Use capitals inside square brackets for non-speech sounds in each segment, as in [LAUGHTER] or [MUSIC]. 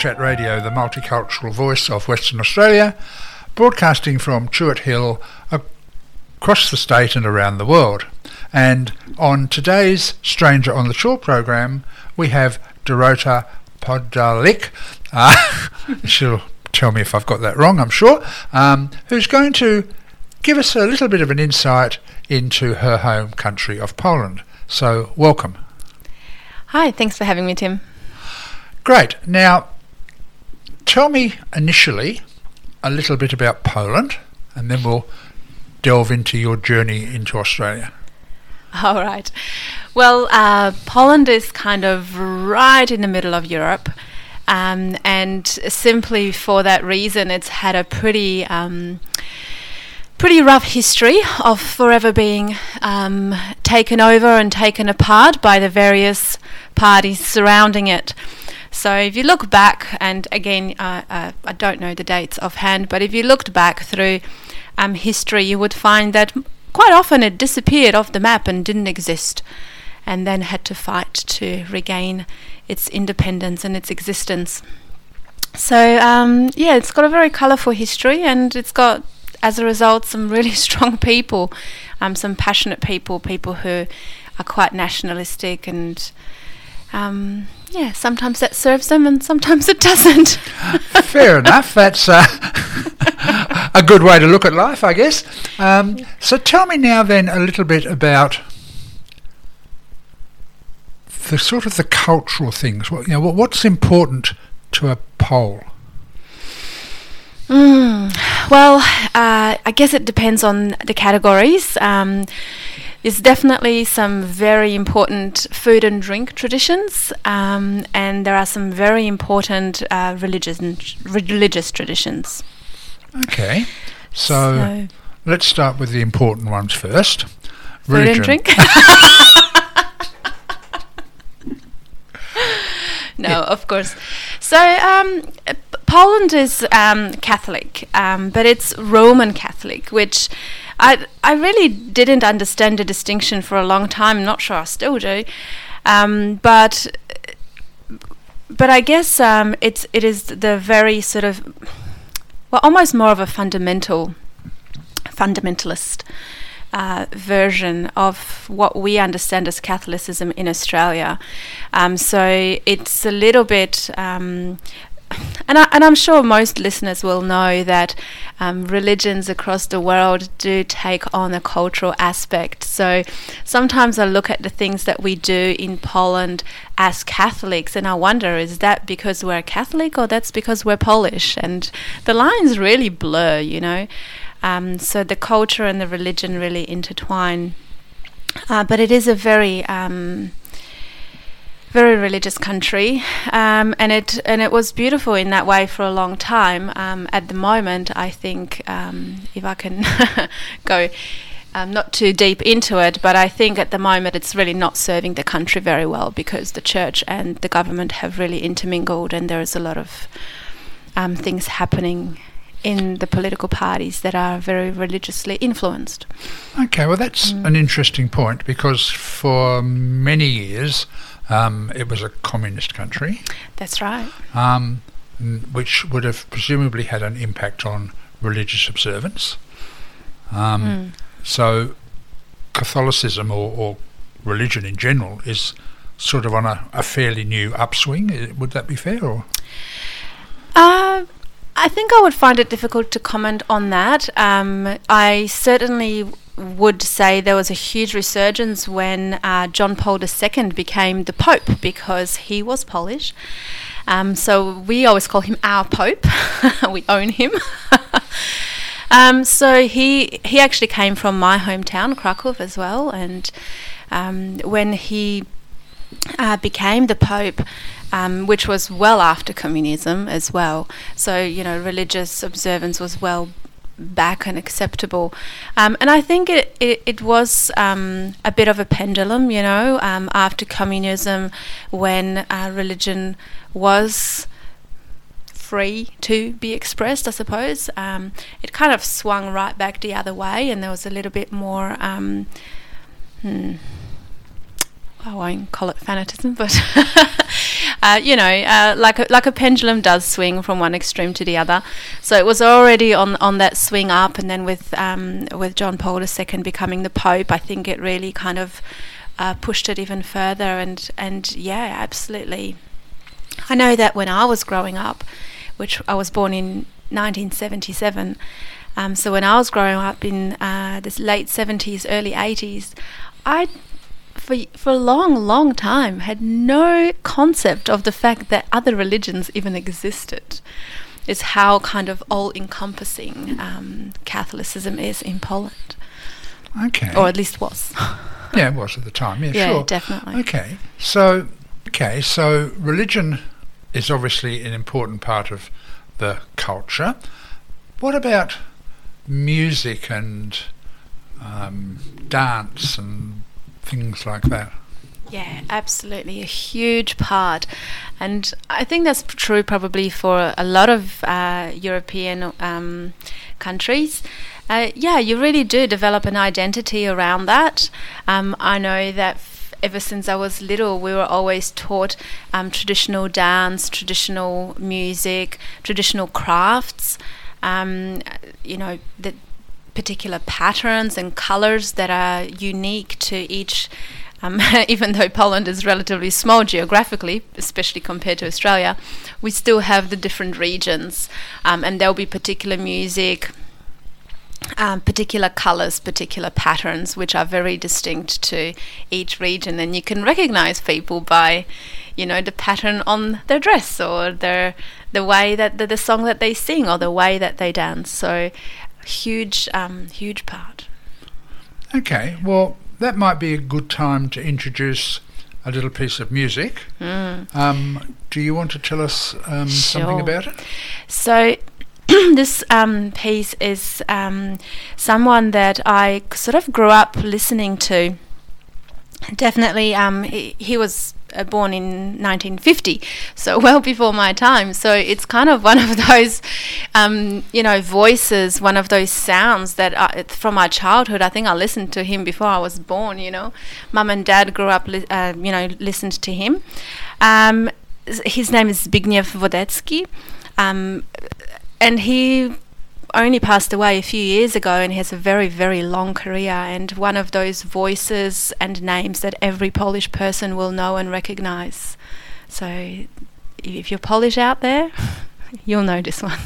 Chat Radio, the multicultural voice of Western Australia, broadcasting from Chewett Hill across the state and around the world. And on today's Stranger on the Shore program, we have Dorota Podalik. Uh, [LAUGHS] she'll tell me if I've got that wrong, I'm sure, um, who's going to give us a little bit of an insight into her home country of Poland. So, welcome. Hi, thanks for having me, Tim. Great. Now, tell me initially a little bit about Poland, and then we'll delve into your journey into Australia. All right. Well, uh, Poland is kind of right in the middle of Europe. Um, and simply for that reason, it's had a pretty um, pretty rough history of forever being um, taken over and taken apart by the various parties surrounding it. So if you look back, and again, uh, uh, I don't know the dates offhand, but if you looked back through um, history, you would find that quite often it disappeared off the map and didn't exist, and then had to fight to regain its independence and its existence. So um, yeah, it's got a very colourful history, and it's got, as a result, some really [LAUGHS] strong people, um, some passionate people, people who are quite nationalistic and um, yeah, sometimes that serves them and sometimes it doesn't. [LAUGHS] Fair enough. That's uh, [LAUGHS] a good way to look at life, I guess. Um, so tell me now then a little bit about the sort of the cultural things. What, you know, what's important to a Pole? Mm, well, uh, I guess it depends on the categories. Um, there's definitely some very important food and drink traditions, um, and there are some very important uh, religious religious traditions. Okay, so, so, let's start with the important ones first. Food Religion. and drink. [LAUGHS] no, yeah. of course. So um, Poland is um, Catholic, um, but it's Roman Catholic, which I I really didn't understand the distinction for a long time. I'm not sure I still do, um, but but I guess um, it's it is the very sort of well almost more of a fundamental fundamentalist uh, version of what we understand as Catholicism in Australia. Um, so it's a little bit um, and, I, and I'm sure most listeners will know that um, religions across the world do take on a cultural aspect. So sometimes I look at the things that we do in Poland as Catholics and I wonder is that because we're Catholic or that's because we're Polish? And the lines really blur, you know. Um, so the culture and the religion really intertwine. Uh, but it is a very um, very religious country, um, and it and it was beautiful in that way for a long time. Um, at the moment, I think um, if I can [LAUGHS] go. Um, not too deep into it, but I think at the moment it's really not serving the country very well because the church and the government have really intermingled, and there is a lot of um, things happening in the political parties that are very religiously influenced. Okay, well, that's mm. an interesting point because for many years um, it was a communist country. That's right. Um, which would have presumably had an impact on religious observance. Um, mm. So, Catholicism or, or, religion in general is sort of on a, a, fairly new upswing. Would that be fair? Or? Uh, I think I would find it difficult to comment on that. Um, I certainly would say there was a huge resurgence when uh, John Paul II became the Pope because he was Polish. Um, so we always call him our Pope. [LAUGHS] we own him. [LAUGHS] um, so he he actually came from my hometown, Krakow, as well. And um, when he uh, became the Pope, um, which was well after communism as well. So, you know, religious observance was well back and acceptable. Um, and I think it, it, it was um, a bit of a pendulum, you know, um, after communism when uh, religion was free to be expressed, I suppose. Um, it kind of swung right back the other way, and there was a little bit more. Um, hmm, I won't call it fanatism, but [LAUGHS] uh, you know, uh, like a, like a pendulum does swing from one extreme to the other. So it was already on on that swing up, and then with um, with John Paul II becoming the Pope, I think it really kind of uh, pushed it even further. And and yeah, absolutely. I know that when I was growing up, which I was born in 1977. Um, so when I was growing up in uh, the late 70s, early 80s, I for for a long, long time had no concept of the fact that other religions even existed. Is how kind of all-encompassing um, Catholicism is in Poland. Okay. Or at least was. [LAUGHS] yeah, it was at the time. Yeah, yeah sure. definitely. Okay. So, okay, so religion is obviously an important part of the culture. What about music and um, dance and things like that? Yeah, absolutely. A huge part. And I think that's true probably for a lot of uh, European um, countries. Uh, yeah, you really do develop an identity around that. Um, I know that f- ever since I was little, we were always taught um, traditional dance, traditional music, traditional crafts. Um, you know, the particular patterns and colors that are unique to each. Um, [LAUGHS] even though Poland is relatively small geographically, especially compared to Australia, we still have the different regions, um, and there'll be particular music, um, particular colors, particular patterns, which are very distinct to each region. And you can recognize people by, you know, the pattern on their dress or their the way that the, the song that they sing or the way that they dance. So, huge, um, huge part. Okay, well, that might be a good time to introduce a little piece of music. Mm. Um, do you want to tell us um, something about it? So [CLEARS THROAT] this um, piece is um, someone that I sort of grew up listening to. Definitely, um, he, was uh, born in 1950, so [LAUGHS] well before my time. So it's kind of one of [LAUGHS] those, um, you know, voices, one of those sounds that I, from my childhood. I think I listened to him before I was born. You know, mum and dad grew up, li- uh, you know, listened to him. Um, his name is Zbigniew Wodecki. Um, and he only passed away a few years ago and has a very very long career and one of those voices and names that every Polish person will know and recognize. So if you're Polish out there [LAUGHS] you'll know this one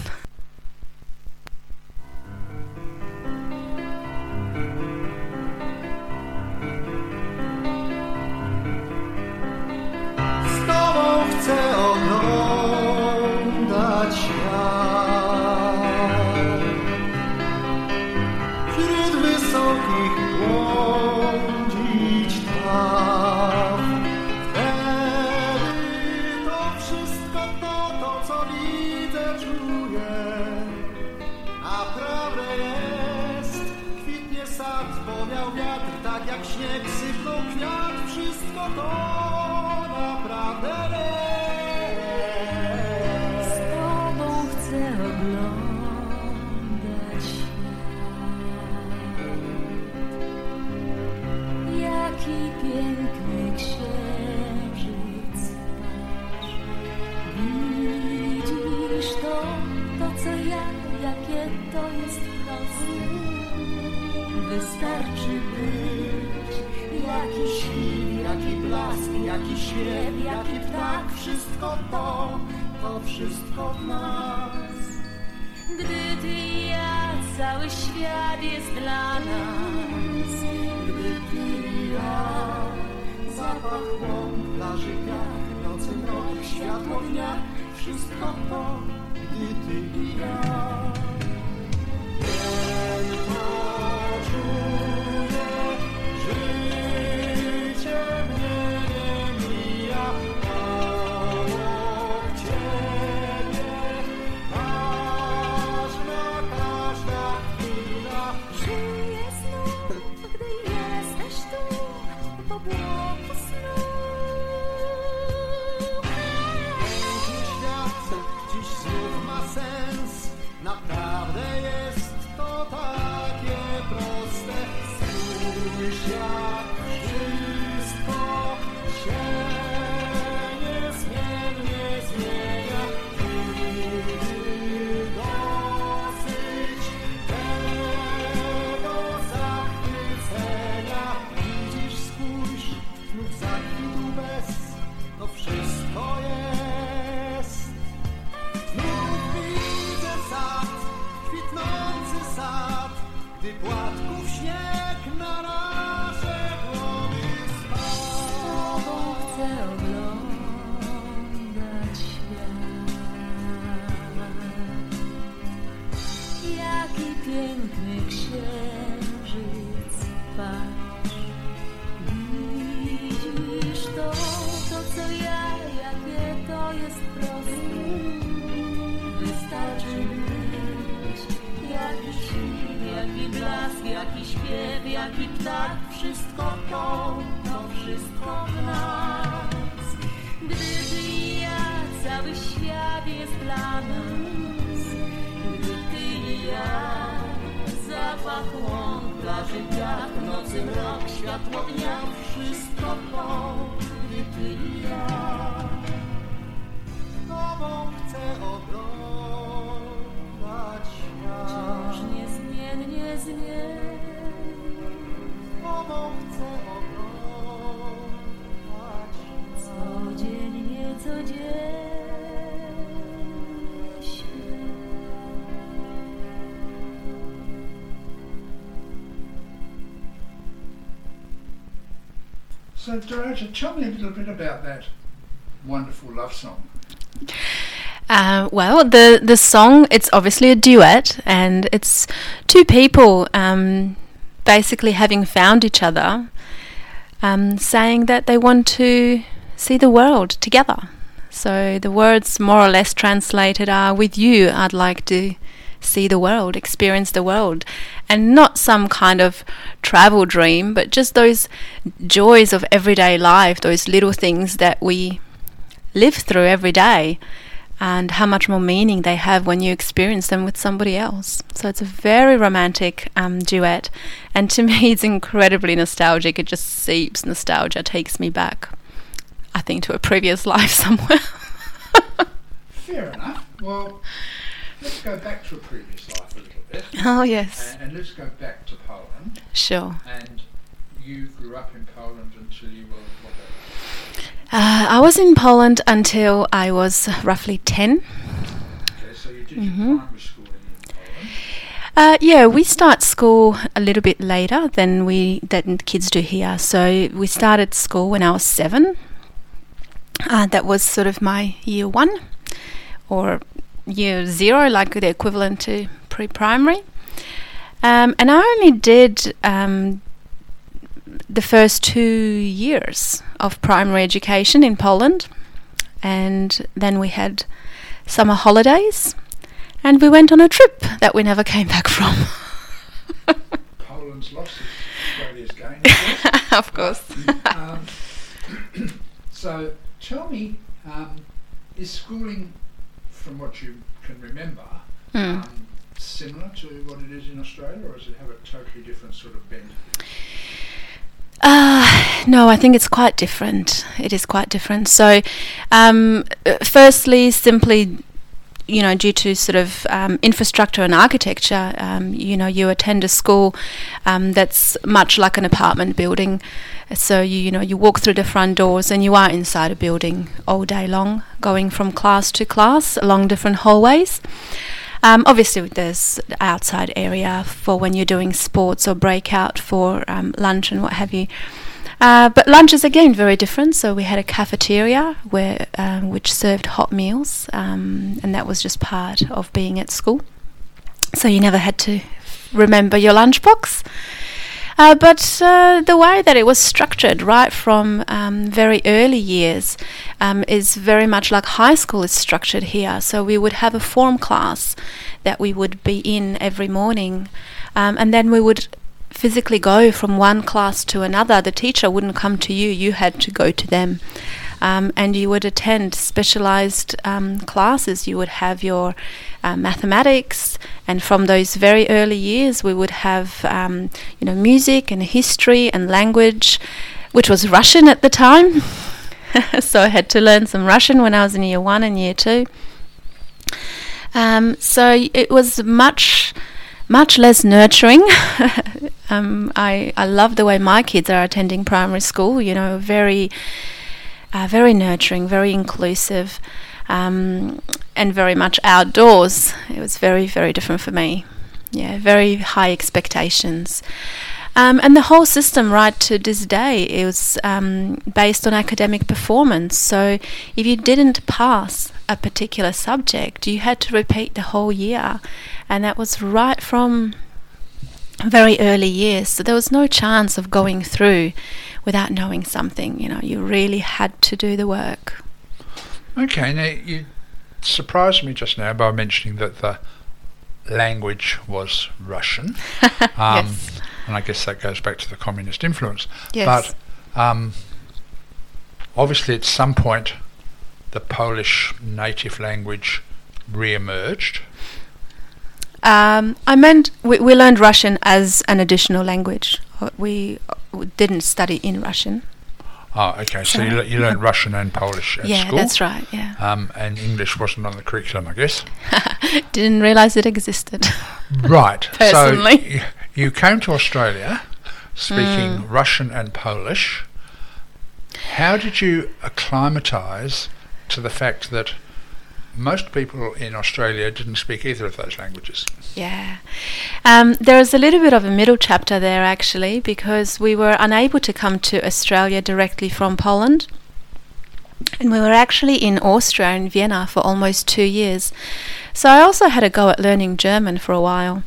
śnieg sypnął kwiat, wszystko to naprawdę Z jest. tobą chcę oglądać świat. Jaki piękny księżyc. Widzisz to, to co ja, jakie to jest proste. Wystarczy jaki śpiew, jaki ptak, wszystko to, to wszystko w nas. Gdy ty i ja, cały świat jest dla nas. Gdy ty i ja, zapach łąk, plaży wiatr, nocy mrok, światło dnia, wszystko to, gdy ty i ja. Piękno Spójrz jak wszystko się Gdy płatków śnieg na nasze głowy spadł. Z tobą chcę oglądać świat. Jaki piękny księżyc patrz. Widzisz to, to co jest. Śpiew, jak i ptak, wszystko to, to wszystko w nas. Gdy ty i ja, cały świat jest dla nas. Gdy ty i ja, zapach łąk, plaży, wiatr, nocy, mrok, światło dnia, wszystko to, gdy ty i ja. Tobą chcę oglądać świat. Wciąż niezmiennie zmień. So, Dorota, tell me a little bit about that wonderful love song. Uh, well, the the song it's obviously a duet, and it's two people um, basically having found each other, um, saying that they want to see the world together. So the words, more or less translated, are "With you, I'd like to see the world, experience the world," and not some kind of travel dream, but just those joys of everyday life, those little things that we live through every day and how much more meaning they have when you experience them with somebody else. So it's a very romantic um, duet, and to [LAUGHS] me, it's incredibly nostalgic. It just seeps nostalgia, takes me back, I think, to a previous [LAUGHS] life somewhere. Fair enough. Well, let's go back to a previous life a little bit. [LAUGHS] oh, yes, And, and let's go back to Poland. sure. And you grew up in Poland until you were what? Uh, I was in Poland until I was roughly 10. Okay, so you did Mhm. primary Poland. Uh, yeah, we start school a little bit later than we than kids do here. So we started school when I was seven. Uh, that was sort of my year one, or year zero, like the equivalent to pre-primary. Um, and I only did um, the first two years of primary education in Poland, and then we had summer holidays and we went on a trip that we never came back from. [LAUGHS] Poland's lost, Australia's gained. of [LAUGHS] of course. course. um, [COUGHS] so tell me, um, is schooling, from what you can remember, Hmm. um, similar to what it is in Australia, or does it have a totally different sort of bend? Uh, no, I think it's quite different. It is quite different. So, um, firstly, simply, you know, due to sort of um, infrastructure and architecture, um, you know, you attend a school um, that's much like an apartment building. So you, you know, you walk through the front doors and you are inside a building all day long, going from class to class along different hallways. Um, obviously, there's the outside area for when you're doing sports or breakout for um, lunch and what have you. Uh, but lunch is again very different. So we had a cafeteria where um, which served hot meals, um, and that was just part of being at school. So you never had to remember your lunchbox. Uh, but uh, the way that it was structured right from um, very early years um, is very much like high school is structured here. So we would have a form class that we would be in every morning, um, and then we would physically go from one class to another. The teacher wouldn't come to you, you had to go to them. Um, and you would attend specialized um, classes. You would have your uh, mathematics, and from those very early years, we would have um, you know music and history and language, which was Russian at the time. [LAUGHS] so I had to learn some Russian when I was in year one and year two. Um, so it was much much less nurturing. [LAUGHS] um, I I love the way my kids are attending primary school. You know, very uh, very nurturing, very inclusive, um, and very much outdoors. It was very very different for me. Yeah, very high expectations. Um, and the whole system, right to this day, was um, based on academic performance. So if you didn't pass a particular subject, you had to repeat the whole year, and that was right from very early years. So there was no chance of going through without knowing something. You know, you really had to do the work. Okay, now you surprised me just now by mentioning that the language was Russian. [LAUGHS] Um, yes. and I guess that goes back to the communist influence. Yes. But um, obviously, at some point, the Polish native language re-emerged. Um, I meant we, we learned Russian as an additional language. Uh, We, uh, didn't study in Russian. Oh, okay. So you, So- le- you learned Russian and Polish at yeah, school. that's right. Yeah, Um, and English wasn't on the curriculum, I guess. [LAUGHS] didn't realize it existed. [LAUGHS] Right. Personally. So y- you came to Australia speaking Mm. Russian and Polish. How did you acclimatise to the fact that most people in Australia didn't speak either of those languages? Yeah. Um, there is a little bit of a middle chapter there actually because we were unable to come to Australia directly from Poland. And we were actually in Austria in Vienna for almost two years. So I also had a go at learning German for a while,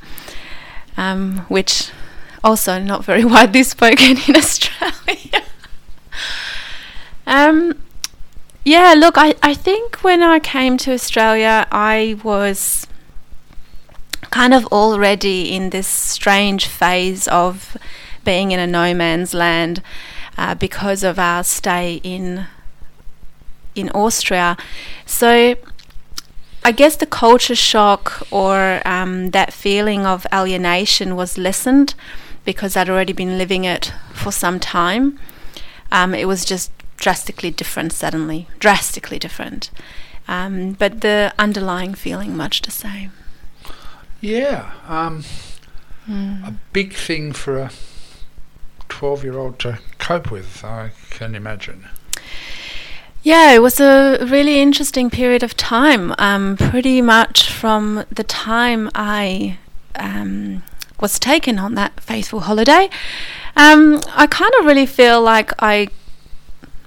um, which also not very [LAUGHS] widely spoken in Australia. [LAUGHS] um, yeah, look, I, I think when I came to Australia, I was kind of already in this strange phase of being in a no man's land uh, because of our stay in in Austria. So I guess the culture shock or um, that feeling of alienation was lessened because I'd already been living it for some time. Um, it was just drastically different suddenly, drastically different. Um, but the underlying feeling much the same. Yeah. Um, Hmm. A big thing for a 12 year old to cope with, I can imagine. Yeah, it was a really interesting period of time. Um, pretty much from the time I um, was taken on that faithful holiday, um, I kind of really feel like I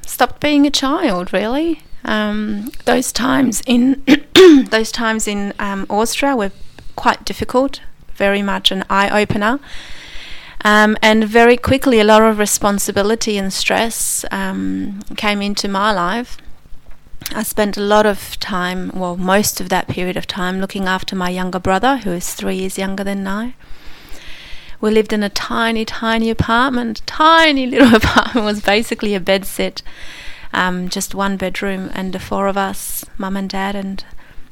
stopped being a child. Really, um, those times in [COUGHS] those times in um, Austria were quite difficult. Very much an eye opener. Um, and very quickly, a lot of responsibility and stress um, came into my life. I spent a lot of time, well, most of that period of time, looking after my younger brother, who is three years younger than I. We lived in a tiny, tiny apartment. Tiny little [LAUGHS] apartment was basically a bed set, um, just one bedroom, and the four of us, mum and dad, and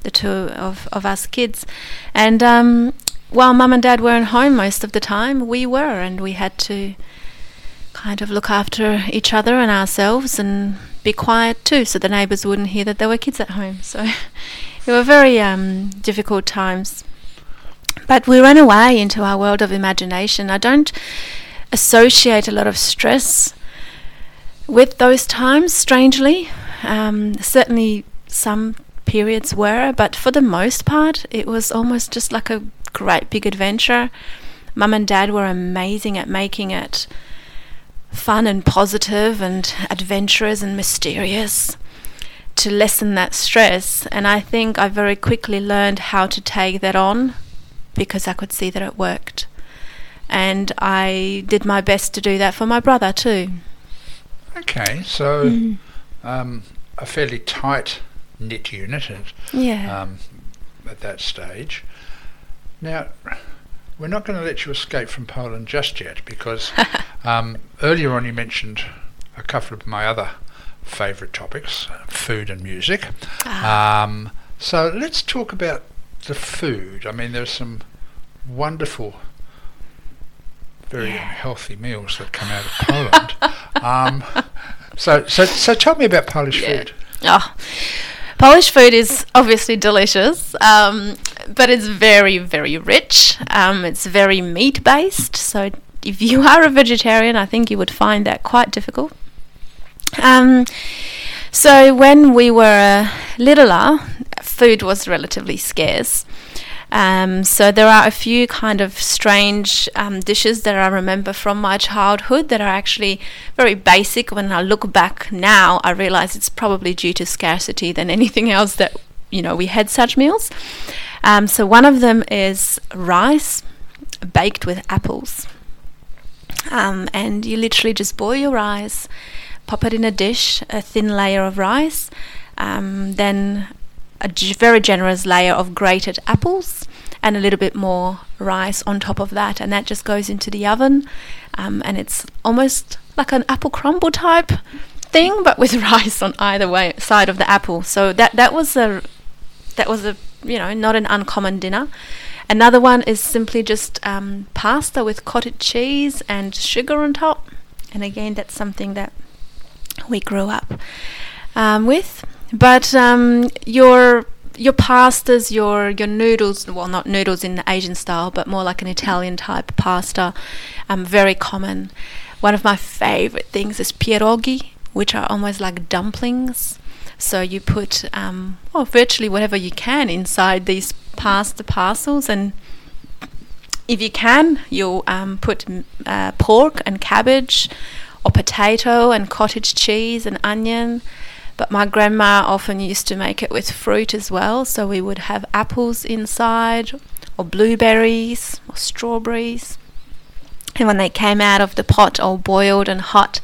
the two of, of us kids. And um, while mum and dad weren't home most of the time, we were, and we had to kind of look after each other and ourselves and be quiet too, so the neighbours wouldn't hear that there were kids at home. So [LAUGHS] it were very um, difficult times. But we ran away into our world of imagination. I don't associate a lot of stress with those times, strangely. Um, certainly, some periods were, but for the most part, it was almost just like a great big adventure. Mum and dad were amazing at making it fun and positive and adventurous and mysterious to lessen that stress. And I think I very quickly learned how to take that on because I could see that it worked. And I did my best to do that for my brother too. Okay, so Mm. um, a fairly tight knit unit at, Yeah. um, at that stage. Now, we're not going to let you escape from Poland just yet because [LAUGHS] um, earlier on you mentioned a couple of my other favourite topics, food and music. Ah. Um, so let's talk about the food. I mean, there's some wonderful, very Yeah. healthy meals that come out of Poland. [LAUGHS] um, so, so, so tell me about Polish Yeah. food. Oh, Polish food is obviously delicious, um, but it's very, very rich. Um, it's very meat based. So if you [LAUGHS] are a vegetarian, I think you would find that quite difficult. Um, so when we were uh, littler, food was relatively scarce. Um, so there are a few kind of strange um, dishes that I remember from my childhood that are actually very basic. When I look back now, I realize it's probably due to scarcity than anything else that you know we had such meals. Um, so one of them is rice baked with apples, um, and you literally just boil your rice, pop it in a dish, a thin layer of rice, um, then a very generous layer of grated apples, and a little bit more rice on top of that, and that just goes into the oven, um, and it's almost like an apple crumble type thing, but with [LAUGHS] rice on either way side of the apple. So that that was a that was a you know not an uncommon dinner. Another one is simply just um, pasta with cottage cheese and sugar on top, and again that's something that we grew up um, with. But um, your your pastas, your your noodles, well, not noodles in the Asian style, but more like an Italian type pasta, um, very common. One of my favorite things is pierogi, which are almost like dumplings. So you put, um, well, virtually whatever you can inside these pasta parcels, and if you can, you'll um, put uh, pork and cabbage, or potato and cottage cheese and onion. But my grandma often used to make it with fruit as well. So we would have apples inside, or blueberries, or strawberries. And when they came out of the pot all boiled and hot,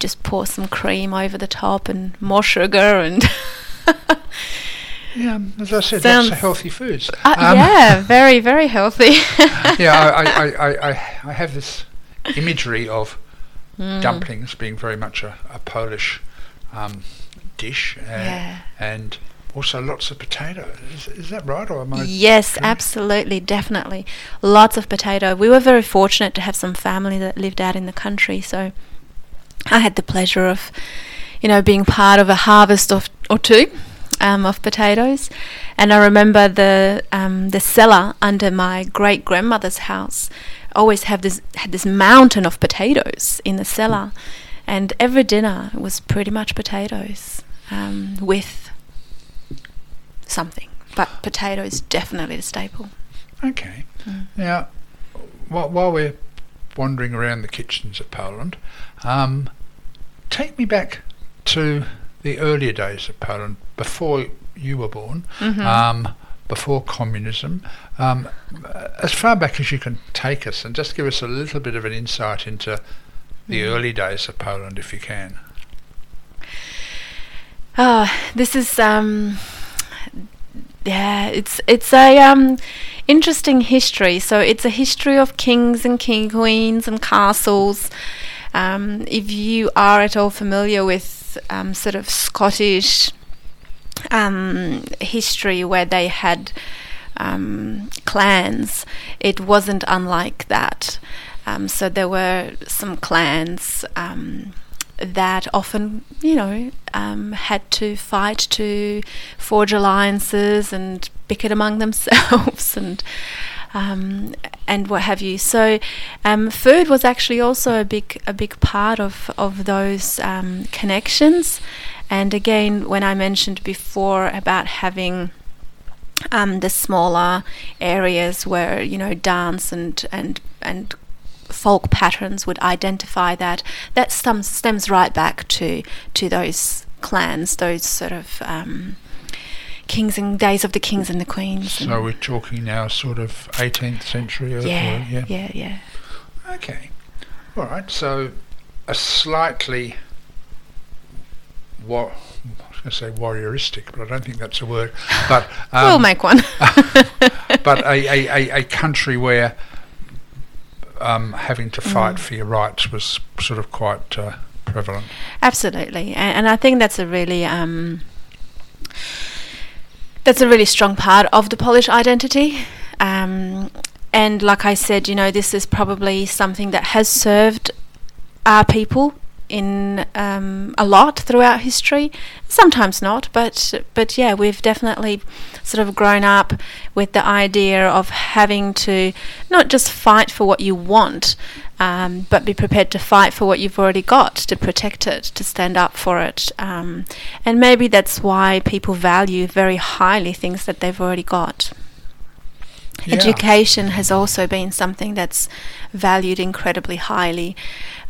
just pour some cream over the top and more sugar and. Yeah, as I said, Sounds- lots of healthy foods. Uh, Um, yeah, very, very healthy. [LAUGHS] yeah, I, I, I, I, I have this imagery of Mm. dumplings being very much a, a Polish um, dish, uh, Yeah. and also lots of potato. Is, is that right, or am I? Yes, absolutely, definitely. Lots of potato. We were very fortunate to have some family that lived out in the country, so I had the pleasure of, you know, being part of a harvest of or two um, of potatoes. And I remember the um, the cellar under my great grandmother's house always have this had this mountain of potatoes in the cellar, and every dinner was pretty much potatoes um, with something. But potato is definitely the staple. Okay. Mm. Now, while, while we're wandering around the kitchens of Poland, um, take me back to the earlier days of Poland before you were born, Mhm. um, before communism, um, as far back as you can take us, and just give us a little bit of an insight into the Mm. early days of Poland, if you can. Ah, this is um, yeah, it's it's a um, interesting history. So it's a history of kings and king queens and castles. Um, if you are at all familiar with um, sort of Scottish um, history, where they had um, clans, it wasn't unlike that. Um, so there were some clans um, that often, you know, um, had to fight to forge alliances and bicker among [LAUGHS] themselves and um, and what have you. So um, food was actually also a big a big part of of those um, connections. And again, when I mentioned before about having um, the smaller areas where you know dance and and and folk patterns would identify that that stems stems right back to to those clans, those sort of um, kings and days of the kings and the queens. So we're talking now sort of 18th century. Yeah, or- yeah, yeah, Okay. All right. So a slightly war. I was going to say warrioristic, but I don't think that's a word. But [LAUGHS] um, we'll make one. [LAUGHS] but a, a, a, a country where um, having to fight Mm. for your rights was sort of quite uh, prevalent. Absolutely, and, and I think that's a really um, that's a really strong part of the Polish identity. Um, and like I said, you know, this is probably something that has served our people in um, a lot throughout history. Sometimes not, but but yeah, we've definitely sort of grown up with the idea of having to not just fight for what you want, um, but be prepared to fight for what you've already got, to protect it, to stand up for it. Um, and maybe that's why people value very highly things that they've already got. Yeah. Education has also been something that's valued incredibly highly,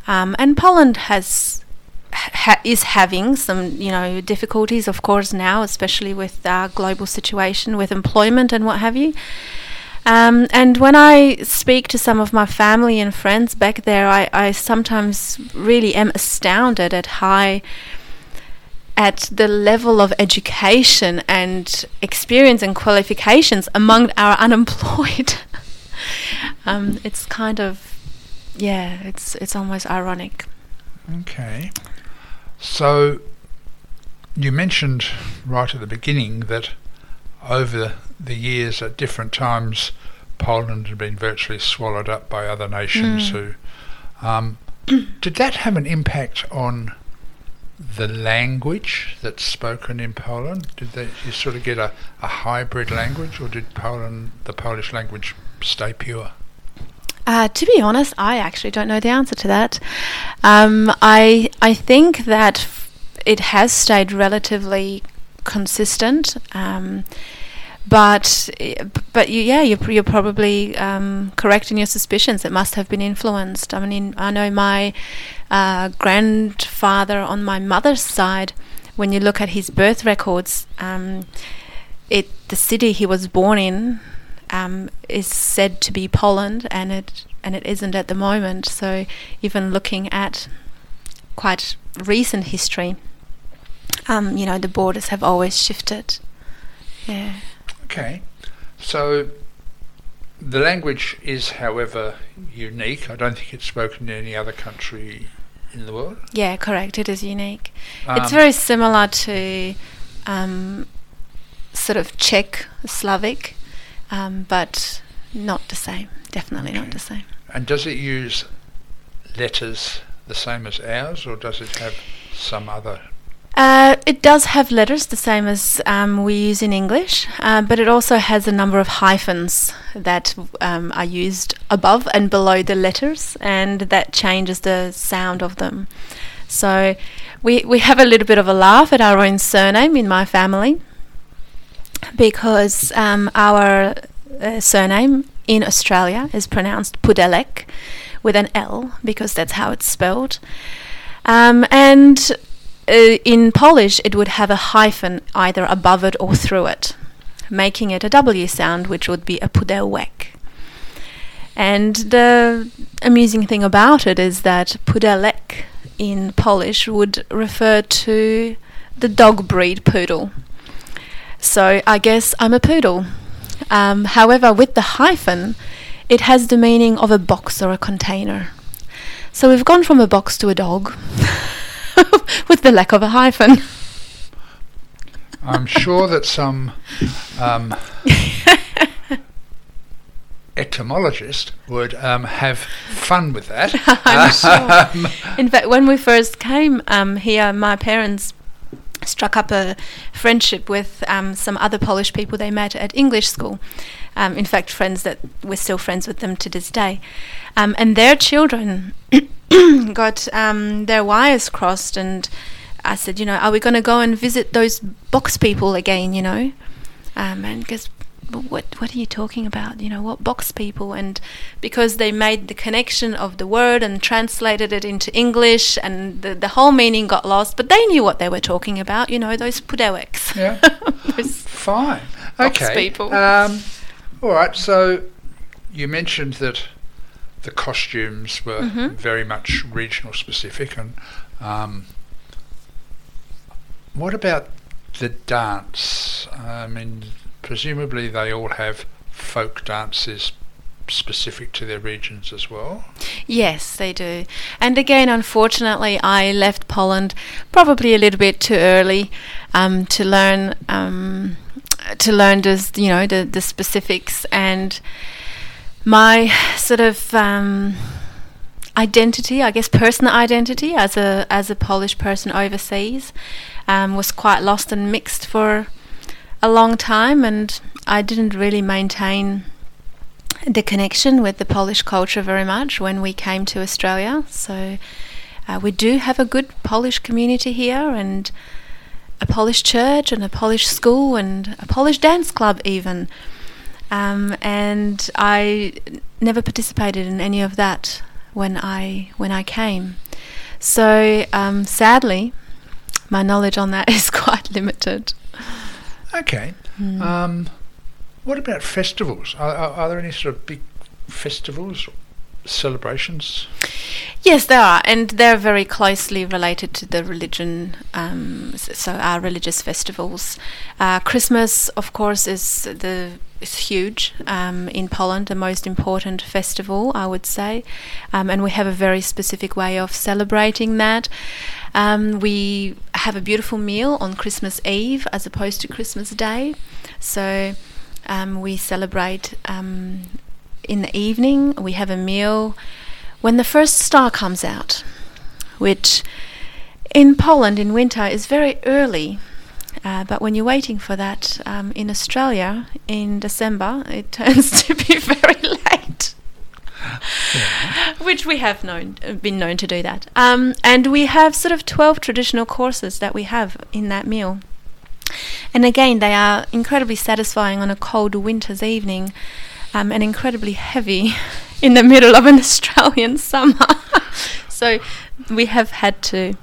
um, and Poland has ha- is having some you know difficulties, of course, now, especially with our global situation with employment and what have you. Um, and when I speak to some of my family and friends back there, I, I sometimes really am astounded at how at the level of education and experience and qualifications among our [LAUGHS] unemployed, [LAUGHS] um, it's kind of, yeah, it's it's almost ironic. Okay. So you mentioned right at the beginning that over the years at different times Poland had been virtually swallowed up by other nations who um, [COUGHS] did that have an impact on the language that's spoken in Poland? Did they, you sort of get a, a hybrid language or did Poland the Polish language stay pure? Uh, to be honest, I actually don't know the answer to that. Um, I I think that f- it has stayed relatively consistent, um, but but you, yeah, you're, you're probably um, correct in your suspicions. It must have been influenced. I mean, I know my uh, grandfather on my mother's side. When you look at his birth records, um, it the city he was born in um, is said to be Poland, and it and it isn't at the moment. So even looking at quite recent history, um, you know, the borders have always shifted. Yeah. Okay. So the language is, however, unique. I don't think it's spoken in any other country in the world. Yeah, correct. It is unique. it's Um, very similar to um, sort of Czech, Slavic, um, but not the same. Definitely not the same. And does it use letters the same as ours, or does it have some other? Uh, it does have letters the same as um, we use in English, uh, but it also has a number of hyphens that um, are used above and below the letters, and that changes the sound of them. So we we have a little bit of a laugh at our own surname in my family because um, our uh, surname in Australia is pronounced Pudelek with an L because that's how it's spelled. Um, and uh, in Polish, it would have a hyphen either above it or through it, making it a W sound, which would be a pudełek. And the amusing thing about it is that pudelek in Polish would refer to the dog breed poodle. So I guess I'm a poodle. Um, however, with the hyphen, it has the meaning of a box or a container. So we've gone from a box to a dog [LAUGHS] with the lack of a hyphen. I'm sure that some um, [LAUGHS] etymologist would um, have fun with that. [LAUGHS] I'm sure. In fact, when we first came um, here, my parents struck up a friendship with um, some other Polish people they met at English school. Um, in fact, friends that we're still friends with them to this day. Um, and their children [COUGHS] got um, their wires crossed, and I said, you know, are we going to go and visit those box people again? You know, um, and because what what are you talking about? You know, what box people? And because they made the connection of the word and translated it into English, and the the whole meaning got lost. But they knew what they were talking about. You know, those pudełeks. Yeah. [LAUGHS] Those- Fine. Box Okay. people. Um, all right. So you mentioned that the costumes were Mhm. very much regional specific, and um, what about the dance? I mean, presumably they all have folk dances specific to their regions as well. Yes, they do. And again, unfortunately, I left Poland probably a little bit too early um, to learn um, to learn this, you know, the the specifics and my sort of um, identity, I guess, personal identity as a as a Polish person overseas um, was quite lost and mixed for a long time, and I didn't really maintain the connection with the Polish culture very much when we came to Australia. So uh, we do have a good Polish community here, and a Polish church, and a Polish school, and a Polish dance club, even. Um, and I never participated in any of that when I when I came. So um, sadly, my knowledge on that [LAUGHS] is quite limited. Okay. Hmm. Um, what about festivals? Are, are, are there any sort of big festivals celebrations? Yes, there are, and they're very closely related to the religion. Um, so our religious festivals, uh, Christmas, of course, is the is huge um, in Poland, the most important festival, I would say, um, and we have a very specific way of celebrating that. Um, we have a beautiful meal on Christmas Eve as opposed to Christmas Day, so um, we celebrate um, in the evening. We have a meal when the first star comes out, which in Poland in winter is very early. Uh, but when you're waiting for that um, in Australia in December, it [LAUGHS] turns to be very late. Which we have known, been known to do that. Um, and we have sort of 12 traditional courses that we have in that meal. And again, they are incredibly satisfying on a cold winter's evening um, and incredibly heavy [LAUGHS] in the middle of an [LAUGHS] Australian summer. so we have had to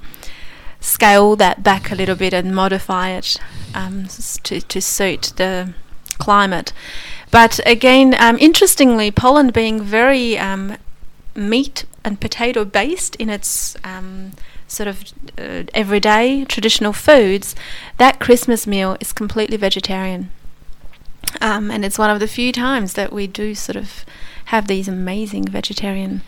scale that back a little bit and modify it um, to, to suit the climate. But again, um, interestingly, Poland being very um, meat and potato based in its um, sort of uh, everyday traditional foods, that Christmas meal is completely vegetarian. Um, and it's one of the few times that we do sort of have these amazing vegetarian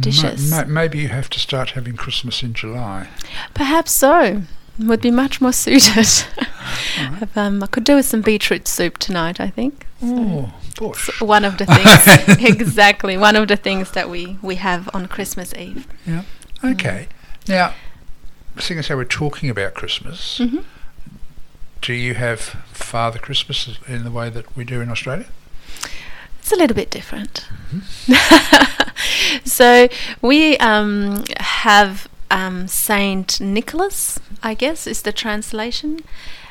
dishes. ma- maybe you have to start having Christmas in July. Perhaps so. Would be much more [LAUGHS] suited. If, um, I could do with some beetroot soup tonight, I think. Oh, bush. So one of the [LAUGHS] things, exactly, one of the things that we, we have on Christmas Eve. Yeah. Okay. Now, seeing as how we're talking about Christmas, Mhm. do you have Father Christmas in the way that we do in Australia? It's a little bit different. [LAUGHS] so we um, have um, Saint Nicholas, I guess, is the translation.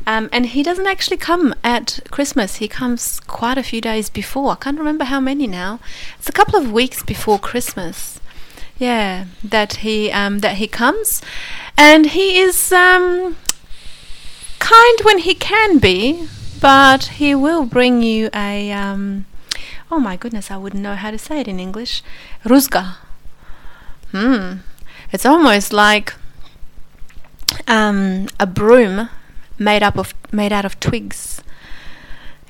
Um, and he doesn't actually come at Christmas. He comes quite a few days before. I can't remember how many now. It's a couple of weeks before Christmas. Yeah, that he um, that he comes, and he is um, kind when he can be, but he will bring you a um, oh my goodness, I wouldn't know how to say it in English. Rózga. Hmm. It's almost like um, a broom made up of made out of twigs.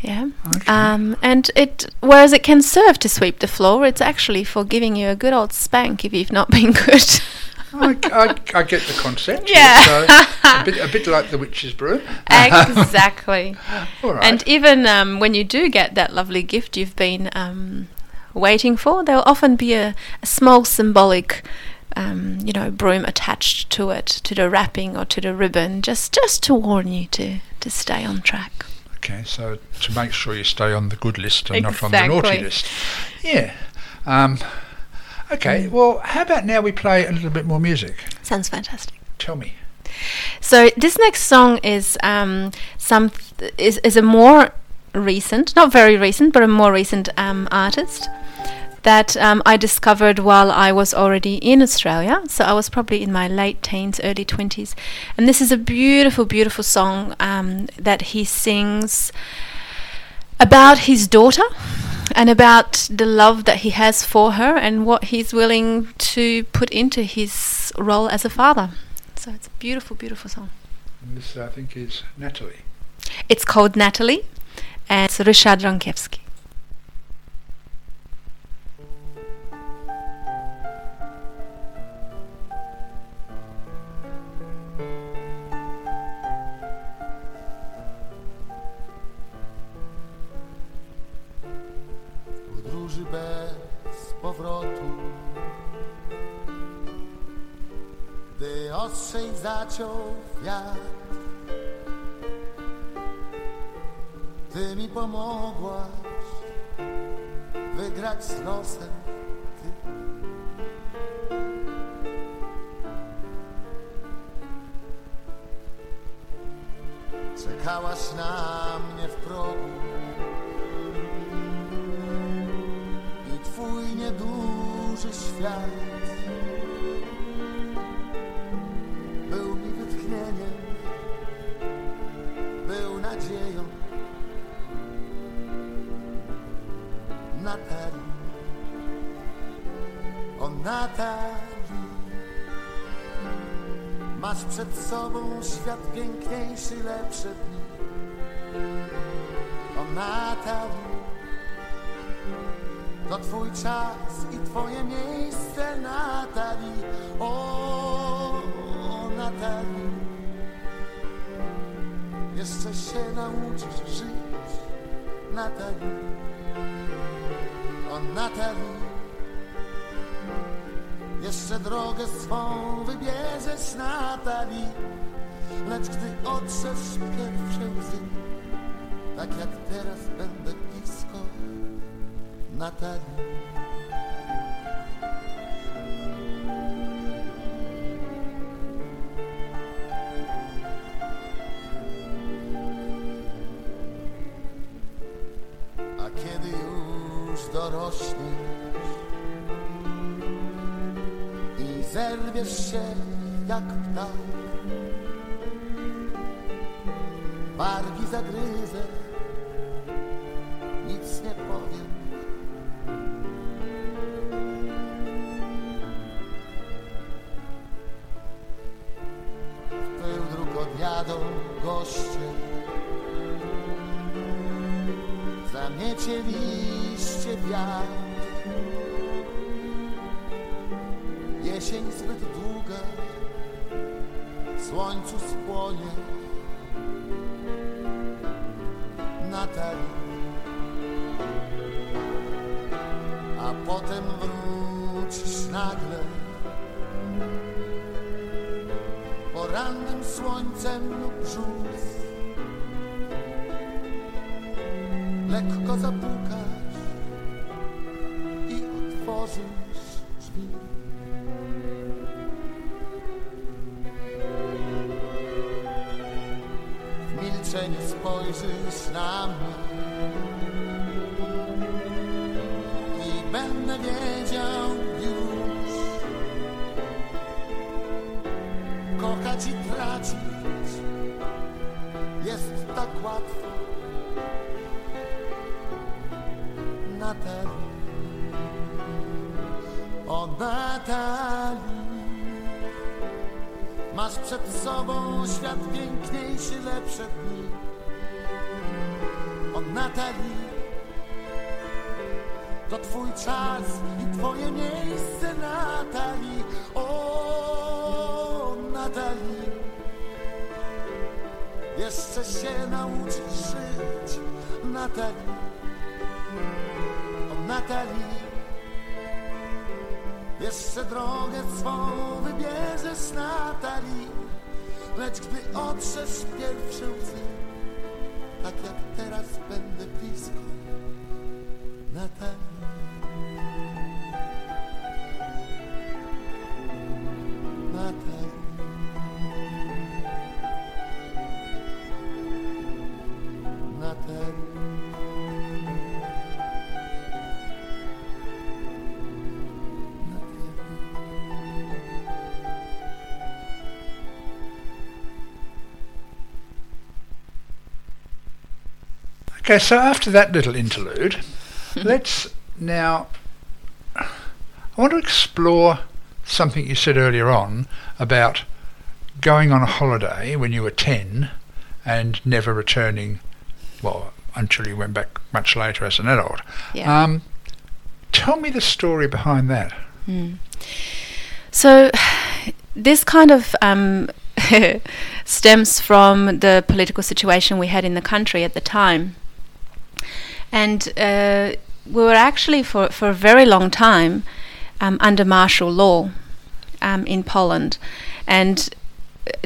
Yeah. Okay. Um, and it, whereas it can serve to sweep the floor, it's actually for giving you a good old spank if you've not been [LAUGHS] good. I, I, I get the concept. Yeah. So a, bit, a bit like the witch's brew. exactly. [LAUGHS] All right. And even um, when you do get that lovely gift you've been um, waiting for, there'll often be a, a small symbolic, um, you know, broom attached to it, to the wrapping or to the ribbon, just just to warn you to to stay on track. okay, so to make sure you stay on the good list and not on the naughty Exactly. list. Yeah. Okay, well, how about now we play a little bit more music? Sounds fantastic. Tell me. So this next song is um, some is is a more recent, not very recent, but a more recent um, artist that um, I discovered while I was already in Australia. So I was probably in my late teens, early twenties, and this is a beautiful, beautiful song um, that he sings about his daughter and about the love that he has for her and what he's willing to put into his role as a father. So it's a beautiful, beautiful song. And this, I think, is Natalie. It's called Natalie, and it's Ryszard Rynkowski. Ostrzej zaciął wiatr, Ty mi pomogłaś wygrać z losem. Ty. Czekałaś na mnie w progu i twój nieduży świat Natalii. Natalii Masz przed sobą świat piękniejszy, lepsze dni O Natalii To twój czas i twoje miejsce Natalii O Natalii Jeszcze się nauczysz żyć Natalii O Natalii jeszcze drogę swą wybierzesz Natalii Lecz gdy otrzesz pierwsze łzy Tak jak teraz będę blisko Natalii dorośniesz i zerwiesz się jak ptak. Wargi zagryzę, nic nie powiem. W pył dróg odjadą goście, zamiecie liście wiatr. Jesień zbyt długa, słońcu spłonie Natalii. A potem wrócisz nagle porannym słońcem lub brzus. Lekko zapukasz Natalii Masz przed sobą świat piękniejszy, lepsze dni. O Natalii, to twój czas i twoje miejsce, Natalii. O Natalii, jeszcze się nauczysz żyć, Natalii. O Natalii. Jeszcze drogę swą wybierzesz Natalii Lecz gdy otrzesz pierwsze łzy Tak jak teraz będę blisko Natalii Okay, so after that little interlude, [LAUGHS] let's now. I want to explore something you said earlier on about going on a holiday when you were 10 and never returning, well, until you went back much later as an adult. Yeah. Um, tell me the story behind that. So, this kind of um, [LAUGHS] stems from the political situation we had in the country at the time. And uh, we were actually, for, for a very long time, um, under martial law um, in Poland. And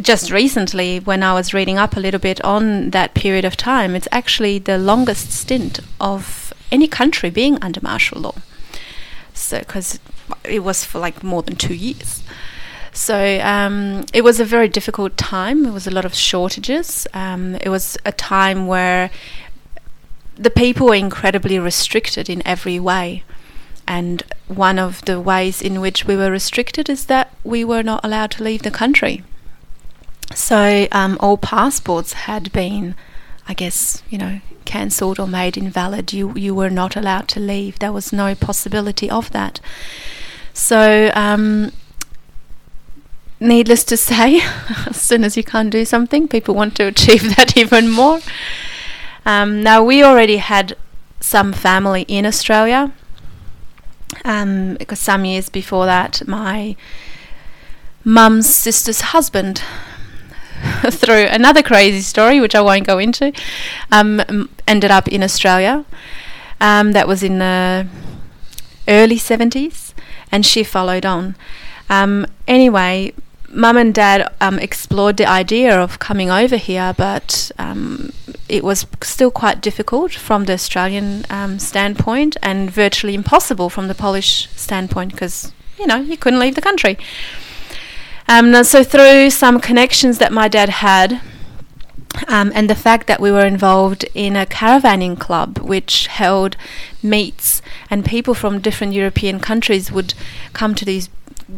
just recently, when I was reading up a little bit on that period of time, it's actually the longest stint of any country being under martial law. So, because it was for like more than two years. So um, it was a very difficult time. There was a lot of shortages. Um, it was a time where the people were incredibly restricted in every way. And one of the ways in which we were restricted is that we were not allowed to leave the country. So um, all passports had been, I guess, you know, cancelled or made invalid. You you were not allowed to leave. There was no possibility of that. So, um, needless to [LAUGHS] say, as soon as you can't do something, people want to achieve [LAUGHS] that even more. Um, now, we already had some family in Australia um, because some years before that, my mum's sister's husband, [LAUGHS] through another crazy story, which I won't go into, um, ended up in Australia. Um, that was in the early 70s, and she followed on. Um, anyway, mum and dad um, explored the idea of coming over here, but um, it was still quite difficult from the Australian um, standpoint and virtually impossible from the Polish standpoint because, you know, you couldn't leave the country. Um, so through some connections that my dad had, um, and the fact that we were involved in a caravanning club which held meets, and people from different European countries would come to these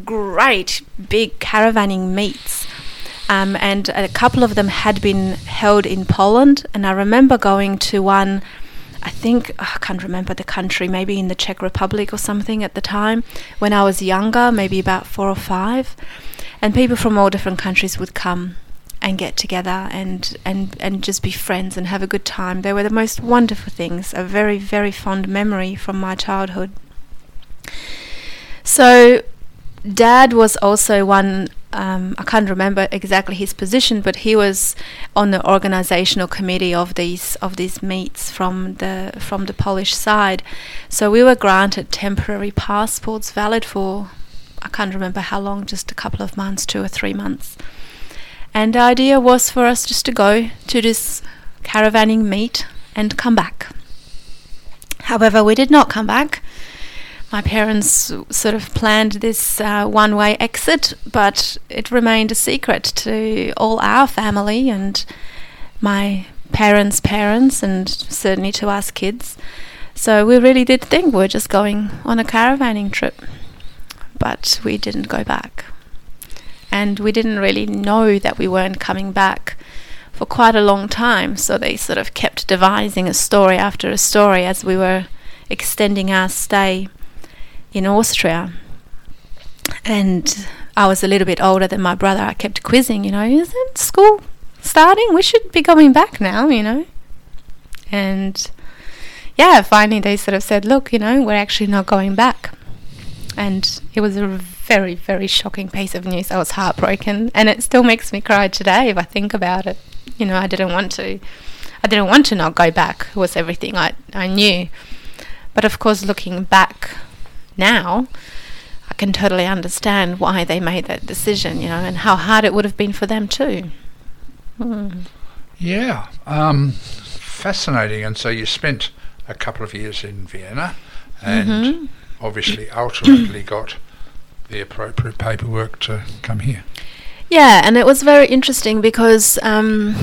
great big caravanning meets. Um, and a couple of them had been held in Poland, and I remember going to one. I think I can't remember the country, maybe in the Czech Republic or something at the time when I was younger, maybe about four or five, and people from all different countries would come and get together and and and just be friends and have a good time. They were the most wonderful things. A very very fond memory from my childhood. So, Dad was also one. Um, I can't remember exactly his position, but he was on the organizational committee of these of these meets from the from the Polish side. So we were granted temporary passports, valid for I can't remember how long, just a couple of months, two or three months. And the idea was for us just to go to this caravanning meet and come back. However, we did not come back. My parents sort of planned this uh, one way exit, but it remained a secret to all our family and my parents' parents, and certainly to us kids. So we really did think we were just going on a caravanning trip, but we didn't go back and we didn't really know that we weren't coming back for quite a long time. So they sort of kept devising a story after a story as we were extending our stay in Austria. And I was a little bit older than my brother. I kept quizzing, you know, isn't school starting? We should be going back now, you know. And yeah, finally they sort of said, look, you know, we're actually not going back. And it was a very, very shocking piece of news. I was heartbroken, and it still makes me cry today if I think about it. You know, I didn't want to, I didn't want to not go back. It was everything I I knew, but of course, looking back now, I can totally understand why they made that decision. You know, and how hard it would have been for them too. Mm. Yeah, um, fascinating. And so you spent a couple of years in Vienna, and Mhm. obviously ultimately [COUGHS] got the appropriate paperwork to come here. Yeah, and it was very interesting because um,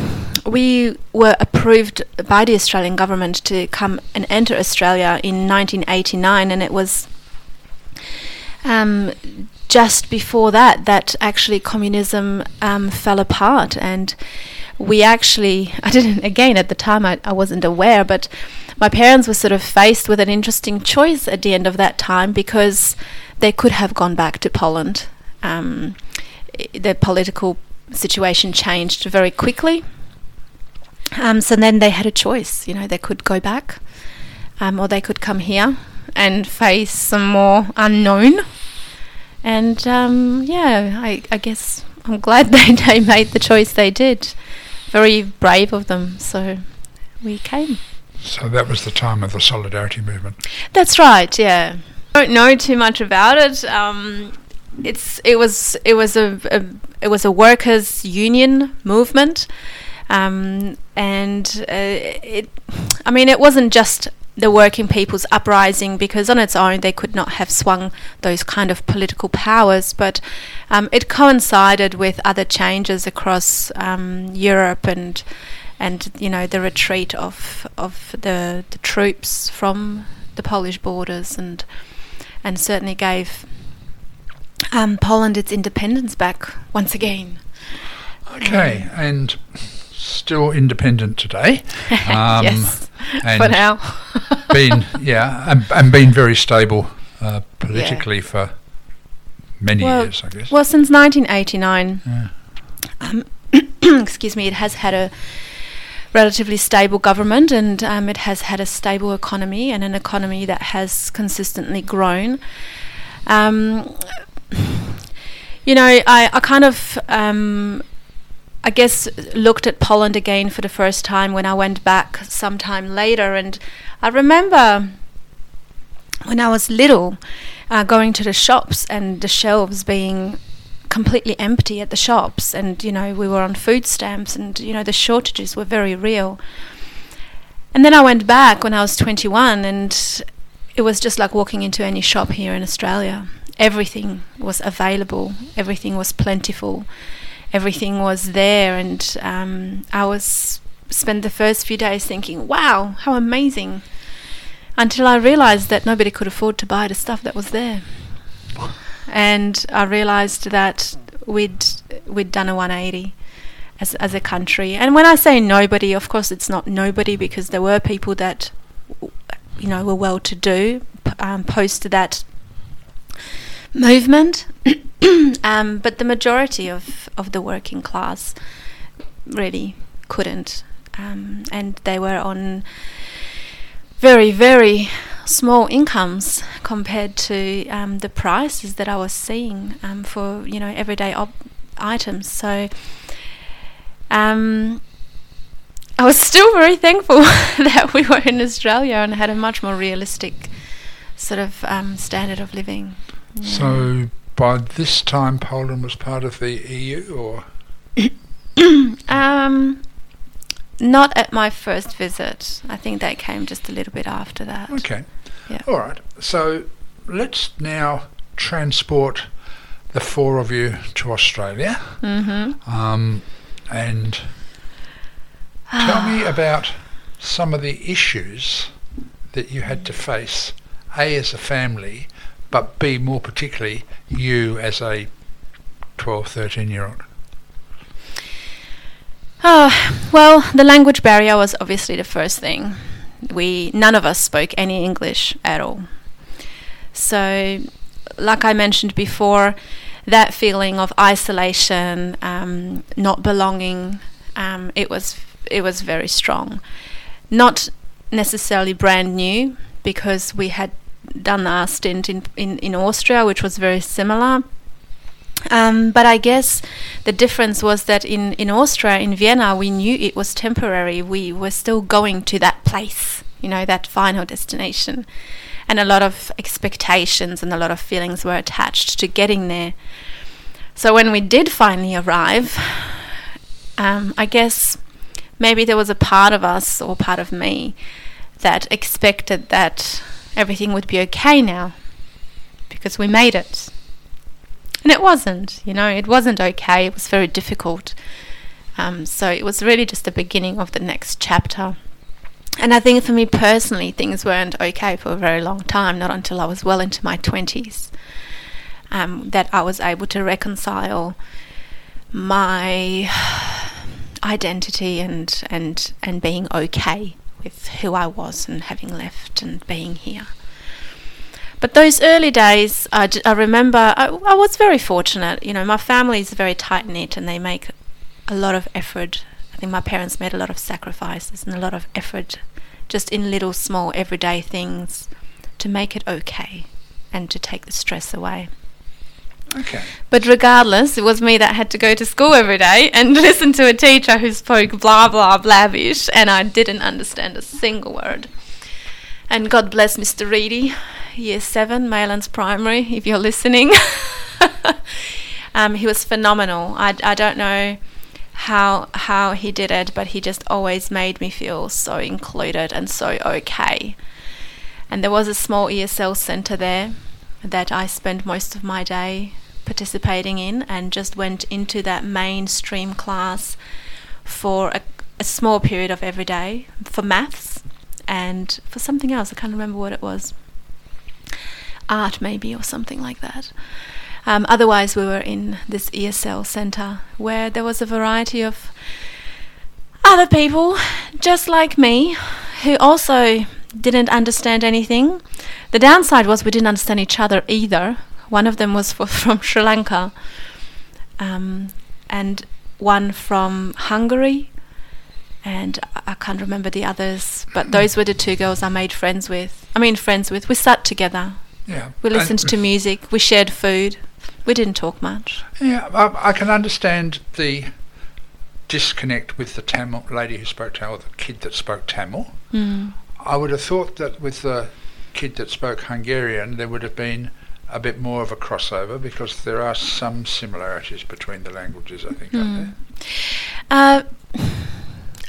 we were approved by the Australian government to come and enter Australia in 1989, and it was um, just before that that actually communism um, fell apart, and we actually [LAUGHS] I didn't again at the time I, I wasn't aware, but my parents were sort of faced with an interesting choice at the end of that time because they could have gone back to Poland. Um, political situation changed very quickly. Um, so then they had a choice. You know, they could go back, um, or they could come here and face some more unknown. And um, yeah, I, I guess I'm glad [LAUGHS] they, they made the choice they did. Very brave of them. So we came. So that was the time of the solidarity movement. That's right. Yeah. I don't know too much about it. Um, it's it was it was a, a it was a workers' union movement, um, and uh, it. I mean, it wasn't just the working people's uprising because on its own they could not have swung those kind of political powers, but um, it coincided with other changes across um, Europe and and you know the retreat of of the the troops from the Polish borders and and certainly gave um, Poland its independence back once again. Okay, and still independent today. [LAUGHS] Um, yes, and for now. [LAUGHS] been yeah, and, and been very stable uh, politically for many Well- years, I guess. Well, since 1989, Yeah. um, [COUGHS] excuse me, it has had a relatively stable government and um, it has had a stable economy and an economy that has consistently grown. Um, [SIGHS] you know, I, I kind of, um, I guess, looked at Poland again for the first time when I went back sometime later. And I remember when I was little uh, going to the shops and the shelves being completely empty at the shops. And you know we were on food stamps and you know the shortages were very real. And then I went back when I was 21 and it was just like walking into any shop here in Australia. Everything was available. Everything was plentiful everything was there. And um, I was spent the first few days thinking wow how amazing until I realized that nobody could afford to buy the stuff that was there. And I realized that we'd we'd done a 180 as as a country. And when I say nobody, of course, it's not nobody because there were people that you know were well to do um, post that movement, [COUGHS] um, but the majority of of the working class really couldn't, um, and they were on very very small incomes compared to um, the prices that I was seeing um, for you know everyday items. So um, I was still very thankful [LAUGHS] that we were in Australia and had a much more realistic sort of um, standard of living. Yeah. So by this time, Poland was part of the EU, or [COUGHS] um, not at my first visit. I think that came just a little bit after that. okay, Yeah. all right. So let's now transport the four of you to Australia, Mm-hmm. um, and tell me [SIGHS] about some of the issues that you had to face, a as a family, but b more particularly you as a 12, 13 year old. Oh, well, the language barrier was obviously the first thing. We none of us spoke any English at all. So, like I mentioned before, that feeling of isolation, um, not belonging, um, it was it was very strong. Not necessarily brand new because we had done our stint in, in, in Austria, which was very similar. Um, but I guess the difference was that in, in Austria, in Vienna, we knew it was temporary. We were still going to that place, you know, that final destination. And a lot of expectations and a lot of feelings were attached to getting there. So when we did finally arrive, um, I guess maybe there was a part of us or part of me that expected that everything would be okay now because we made it. And it wasn't, you know, it wasn't okay. It was very difficult. Um, so it was really just the beginning of the next chapter. And I think for me personally, things weren't okay for a very long time, not until I was well into my 20s, um, that I was able to reconcile my [SIGHS] identity and, and, and being okay with who I was and having left and being here. But those early days, I, j- I remember I, I was very fortunate. You know, my family is very tight knit and they make a lot of effort. I think my parents made a lot of sacrifices and a lot of effort just in little small everyday things to make it okay and to take the stress away. Okay. But regardless, it was me that had to go to school every day and [LAUGHS] listen to a teacher who spoke blah blah blavish, and I didn't understand a single word. And God bless Mr. Reedy, year seven, Maylands Primary, if you're listening. [LAUGHS] um, he was phenomenal. I, I don't know how how he did it, but he just always made me feel so included and so okay. And there was a small ESL centre there that I spent most of my day participating in and just went into that mainstream class for a, a small period of every day for maths and for something else. I can't remember what it was. Art, maybe, or something like that. Um, otherwise, we were in this ESL centre where there was a variety of other people just like me who also didn't understand anything. The downside was we didn't understand each other either. One of them was for, [LAUGHS] from Sri Lanka, um, and one from Hungary, and I- I can't remember the others. But those were the two girls I made friends with. I mean, friends with. We sat together. Yeah. We listened to music. We shared food. We didn't talk much. Yeah, I, I can understand the disconnect with the Tamil lady who spoke Tamil, the kid that spoke Tamil. Mm. I would have thought that with the kid that spoke Hungarian, there would have been a bit more of a crossover because there are some similarities between the languages. I think, there? Uh,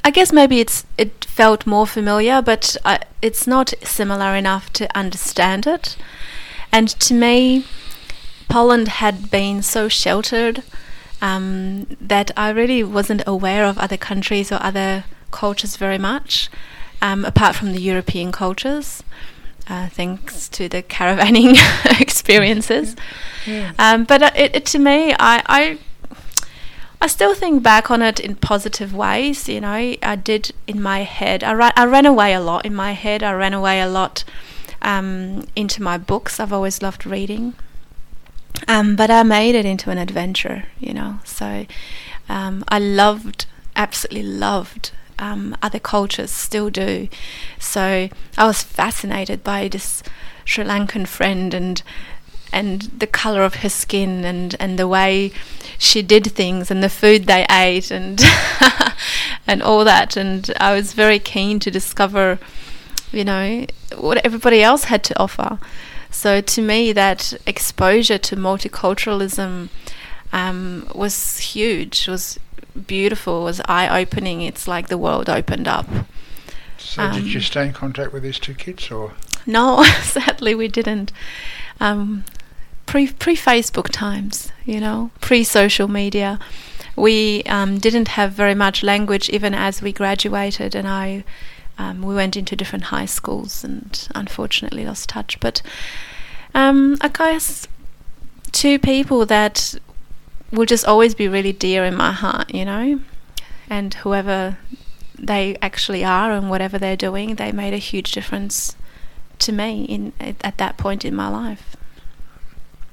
I guess maybe it's it felt more familiar, but it's not similar enough to understand it. And to me, Poland had been so sheltered um, that I really wasn't aware of other countries or other cultures very much, um, apart from the European cultures. Uh, thanks to the caravanning [LAUGHS] experiences, Yeah. um, but uh, it, it to me, I, I I still think back on it in positive ways. You know, I did in my head. I, ra- I ran away a lot in my head. I ran away a lot um, into my books. I've always loved reading. Um, but I made it into an adventure, you know. So um, I loved, absolutely loved um, other cultures, still do. So I was fascinated by this Sri Lankan friend and and the color of her skin and, and the way she did things and the food they ate and [LAUGHS] and all that. And I was very keen to discover you know what everybody else had to offer. So to me that exposure to multiculturalism um, was huge. Was beautiful was eye-opening it's like the world opened up So, did you Um, stay in contact with these two kids, or no, [LAUGHS] sadly we didn't. Um, pre pre Facebook times, you know, pre social media, we um, didn't have very much language even as we graduated, and I um, we went into different high schools and unfortunately lost touch. But um, I guess two people that will just always be really dear in my heart, you know, and whoever they actually are and whatever they're doing, they made a huge difference to me in at, at that point in my life.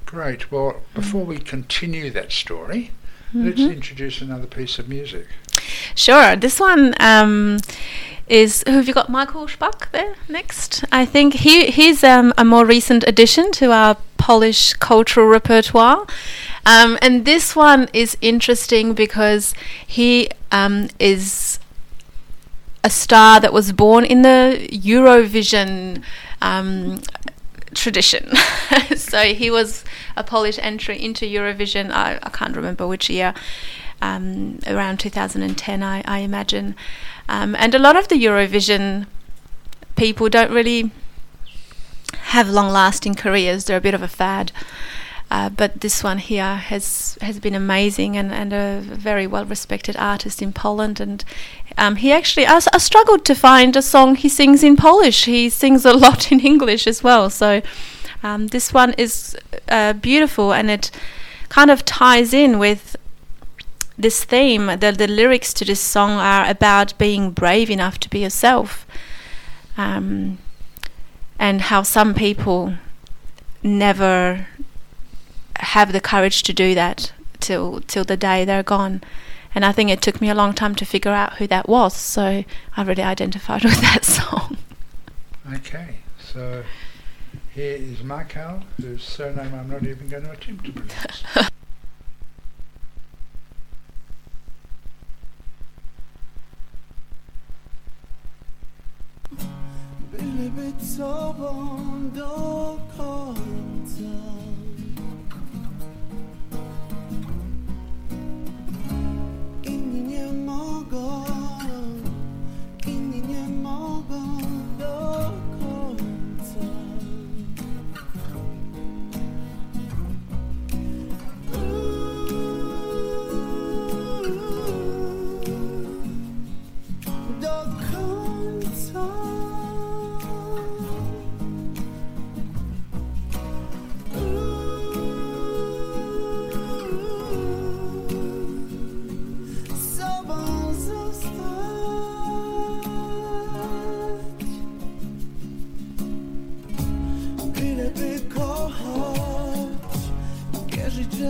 great? Well, before we continue that story, let's Mhm. introduce another piece of music. Sure. This one um, is who have you got? Michael Szpak there next. I think he he's um, a more recent addition to our Polish cultural repertoire. Um, and this one is interesting because he um, is a star that was born in the Eurovision um, tradition. [LAUGHS] so he was a Polish entry into Eurovision. I, I can't remember which year, um, around 2010, I, I imagine. Um, and a lot of the Eurovision people don't really have long lasting careers, they're a bit of a fad. Uh, but this one here has has been amazing and, and a very well respected artist in Poland. And um, he actually, I, I struggled to find a song he sings in Polish. He sings a [LAUGHS] lot in English as well. So um, this one is uh, beautiful and it kind of ties in with this theme. The, the lyrics to this song are about being brave enough to be yourself. Um, and how some people never have the courage to do that till till the day they're gone. And I think it took me a long time to figure out who that was. So I really identified [LAUGHS] with that song. Okay, so here is Markel, whose surname I'm not even going to attempt to pronounce. [LAUGHS] Byle być sobą do końca. Inni nie mogą Inni nie mogą do końca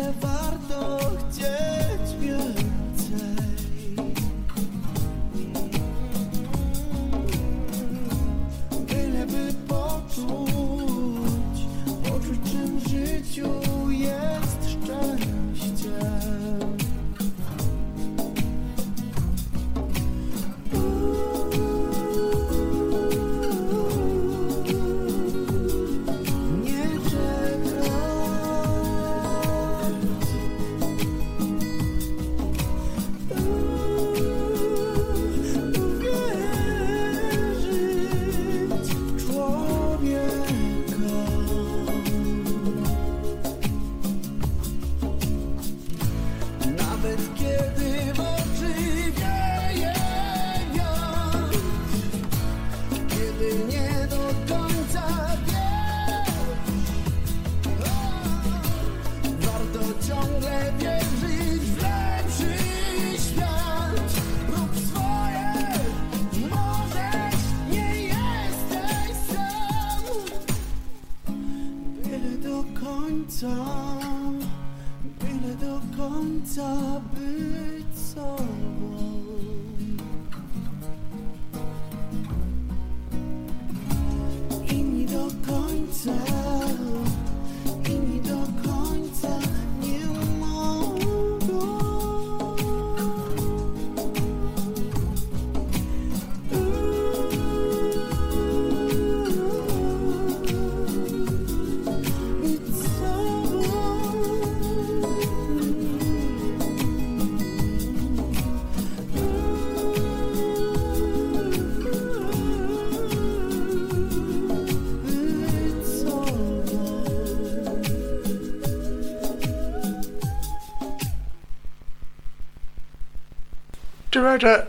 levar dor.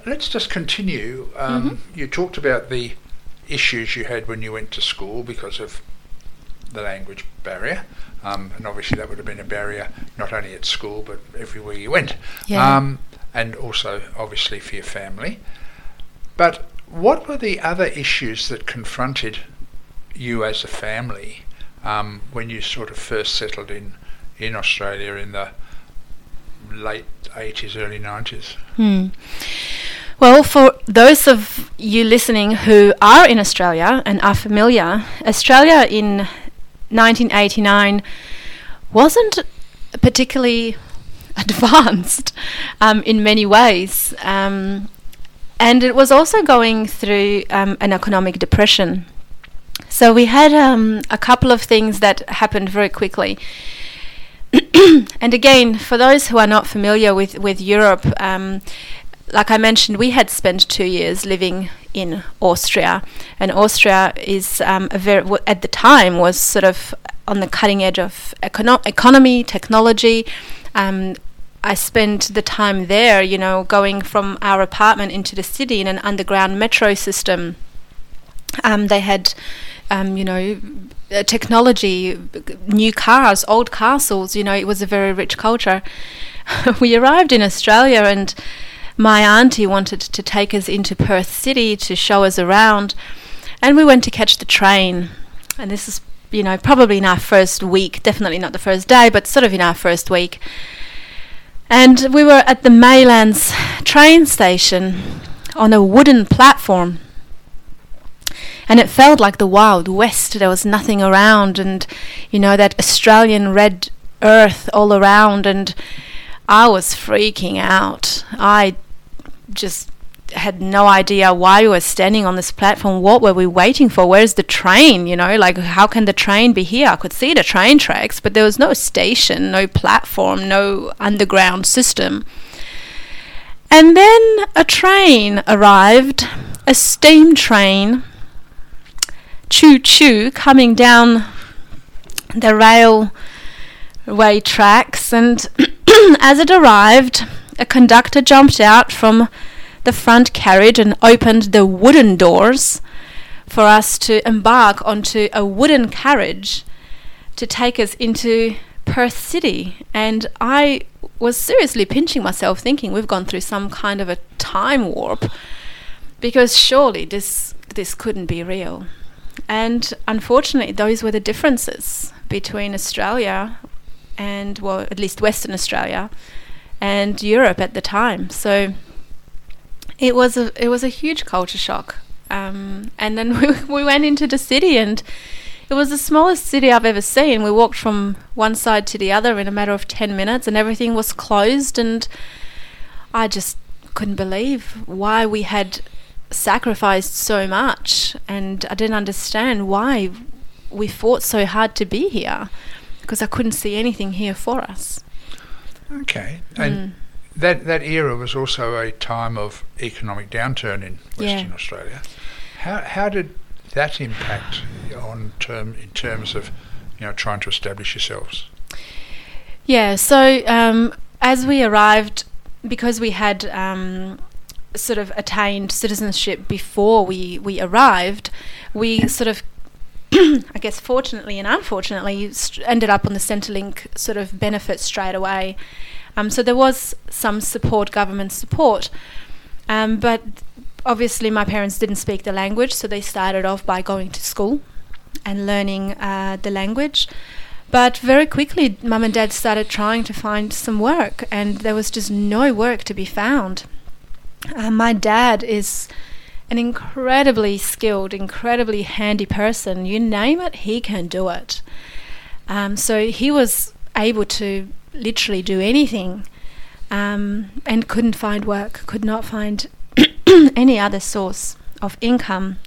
Let's just continue. Um, You talked about the issues you had when you went to school because of the language barrier, um, and obviously that would have been a barrier not only at school but everywhere you went, Yeah. um, and also obviously for your family. But what were the other issues that confronted you as a family um, when you sort of first settled in in Australia in the late 80s, early 90s? Hmm. Well, for those of you listening who are in Australia and are familiar, Australia in 1989 wasn't particularly [LAUGHS] advanced um, in many ways. Um, and it was also going through um, an economic depression. So we had um, a couple of things that happened very quickly. [CLEARS THROAT] and again, for those who are not familiar with, with Europe, um, like I mentioned, we had spent two years living in Austria, and Austria is um, a very at the time was sort of on the cutting edge of econo- economy, technology. Um, I spent the time there, you know, going from our apartment into the city in an underground metro system. Um, they had, um, you know, technology, new cars, old castles. You know, it was a very rich culture. [LAUGHS] we arrived in Australia, and my auntie wanted to take us into Perth City to show us around, and we went to catch the train. And this is, you know, probably in our first week. Definitely not the first day, but sort of in our first week. And we were at the Maylands train station on a wooden platform. And it felt like the Wild West. There was nothing around, and you know, that Australian red earth all around. And I was freaking out. I just had no idea why we were standing on this platform. What were we waiting for? Where's the train? You know, like how can the train be here? I could see the train tracks, but there was no station, no platform, no underground system. And then a train arrived, a steam train, choo choo, coming down the railway tracks. And [CLEARS THROAT] as it arrived, a conductor jumped out from the front carriage and opened the wooden doors for us to embark onto a wooden carriage to take us into Perth City. And I was seriously pinching myself, thinking we've gone through some kind of a time warp because surely this this couldn't be real. And unfortunately, those were the differences between Australia and, well, at least Western Australia and Europe at the time. So it was a it was a huge culture shock. Um, and then [LAUGHS] we, we went into the city, and it was the smallest city I've ever seen. We walked from one side to the other in a matter of ten minutes, and everything was closed. And I just couldn't believe why we had sacrificed so much, and I didn't understand why we fought so hard to be here because I couldn't see anything here for us. Okay. And Mm. that that era was also a time of economic downturn in Yeah. Western Australia. How how did that impact on term in terms of you know trying to establish yourselves? Yeah, so um, as we arrived, because we had um, sort of attained citizenship before we, we arrived, we sort of, [COUGHS] I guess, fortunately and unfortunately, st- ended up on the Centrelink sort of benefit straight away. Um, so there was some support, government support, um, but obviously my parents didn't speak the language, so they started off by going to school and learning uh, the language. But very quickly, mum and dad started trying to find some work, and there was just no work to be found. Uh, my dad is an incredibly skilled, incredibly handy person. You name it, he can do it. Um, so he was able to literally do anything um, and couldn't find work, could not find [CLEARS THROAT] any other source of income.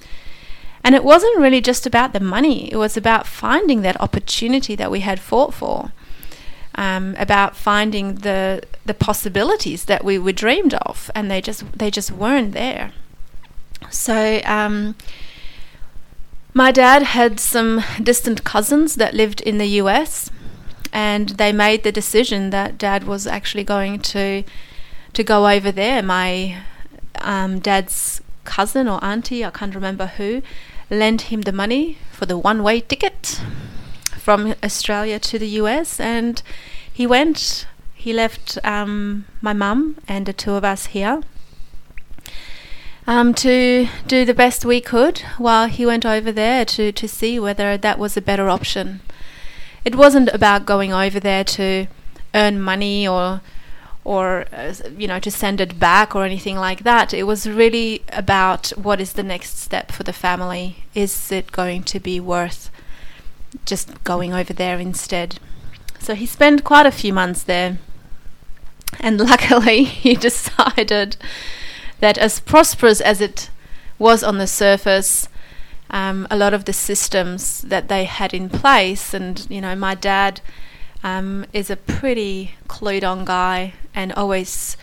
And it wasn't really just about the money, it was about finding that opportunity that we had fought for. Um, about finding the the possibilities that we were dreamed of, and they just they just weren't there. So um, my dad had some distant cousins that lived in the US, and they made the decision that dad was actually going to to go over there. My um, dad's cousin or auntie, I can't remember who, lent him the money for the one way ticket from Australia to the US, and he went. He left um, my mum and the two of us here um, to do the best we could while he went over there to, to see whether that was a better option. It wasn't about going over there to earn money or or uh, you know to send it back or anything like that. It was really about what is the next step for the family. Is it going to be worth just going over there instead? So he spent quite a few months there. And [LAUGHS] luckily he [LAUGHS] decided that as prosperous as it was on the surface um, a lot of the systems that they had in place and you know my dad um, is a pretty clued on guy and always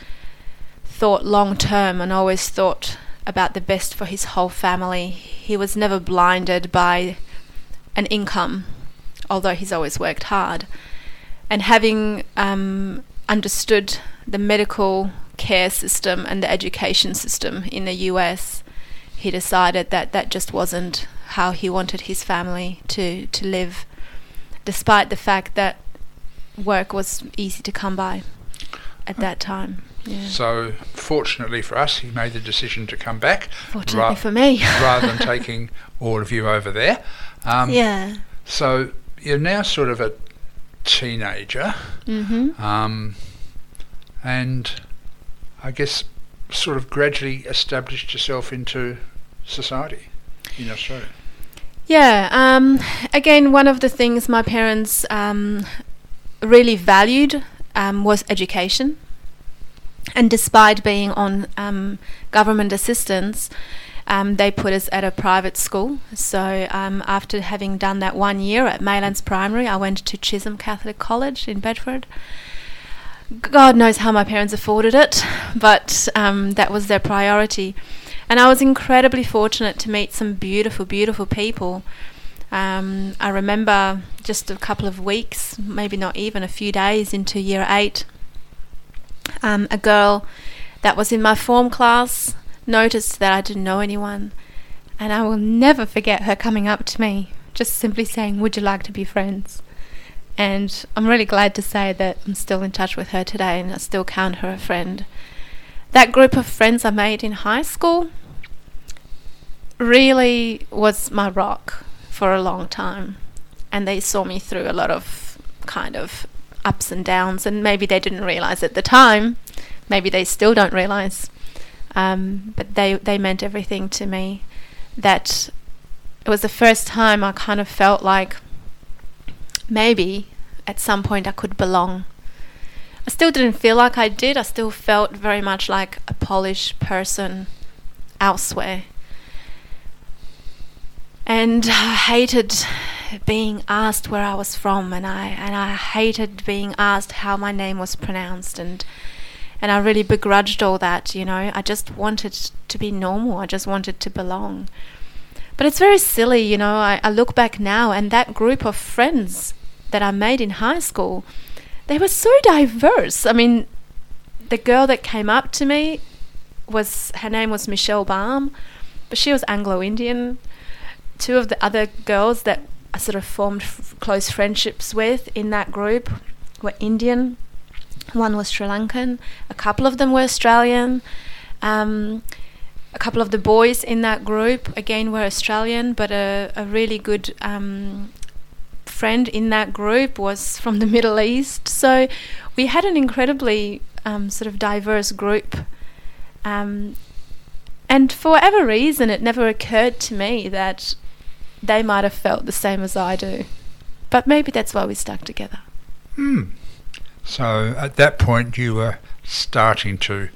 thought long term and always thought about the best for his whole family. He was never blinded by an income, although he's always worked hard. And having um, understood the medical care system and the education system in the US, he decided that that just wasn't how he wanted his family to, to live, despite the fact that work was easy to come by at that time. Yeah. So, fortunately for us, he made the decision to come back. Fortunately ra- for me. [LAUGHS] rather than taking all of you over there. Um, yeah. So, you're now sort of a teenager, Mm-hmm. um, and I guess sort of gradually established yourself into society in Australia. Yeah. Um, again, one of the things my parents um, really valued um, was education. And despite being on um, government assistance, um, they put us at a private school. So um, after having done that one year at Maylands Primary, I went to Chisholm Catholic College in Bedford. God knows how my parents afforded it, but um, that was their priority. And I was incredibly fortunate to meet some beautiful, beautiful people. Um, I remember just a couple of weeks, maybe not even a few days into year eight, um, a girl that was in my form class noticed that I didn't know anyone. And I will never forget her coming up to me, just simply saying, Would you like to be friends? And I'm really glad to say that I'm still in touch with her today and I still count her a friend. That group of friends I made in high school really was my rock for a long time. And they saw me through a lot of kind of ups and downs, and maybe they didn't realize at the time. Maybe they still don't realize. Um, but they, they meant everything to me. That it was the first time I kind of felt like maybe at some point I could belong. I still didn't feel like I did. I still felt very much like a Polish person elsewhere. And I hated being asked where I was from and I and I hated being asked how my name was pronounced and and I really begrudged all that, you know. I just wanted to be normal. I just wanted to belong. But it's very silly, you know. I, I look back now and that group of friends that I made in high school, they were so diverse. I mean, the girl that came up to me was her name was Michelle Baum, but she was Anglo Indian. Two of the other girls that I sort of formed f- close friendships with in that group were Indian. One was Sri Lankan. A couple of them were Australian. Um, a couple of the boys in that group again were Australian, but a, a really good um, friend in that group was from the [LAUGHS] Middle East. So we had an incredibly um, sort of diverse group. Um, and for whatever reason, it never occurred to me that they might have felt the same as I do. But maybe that's why we stuck together. Hmm. So at that point, you were starting to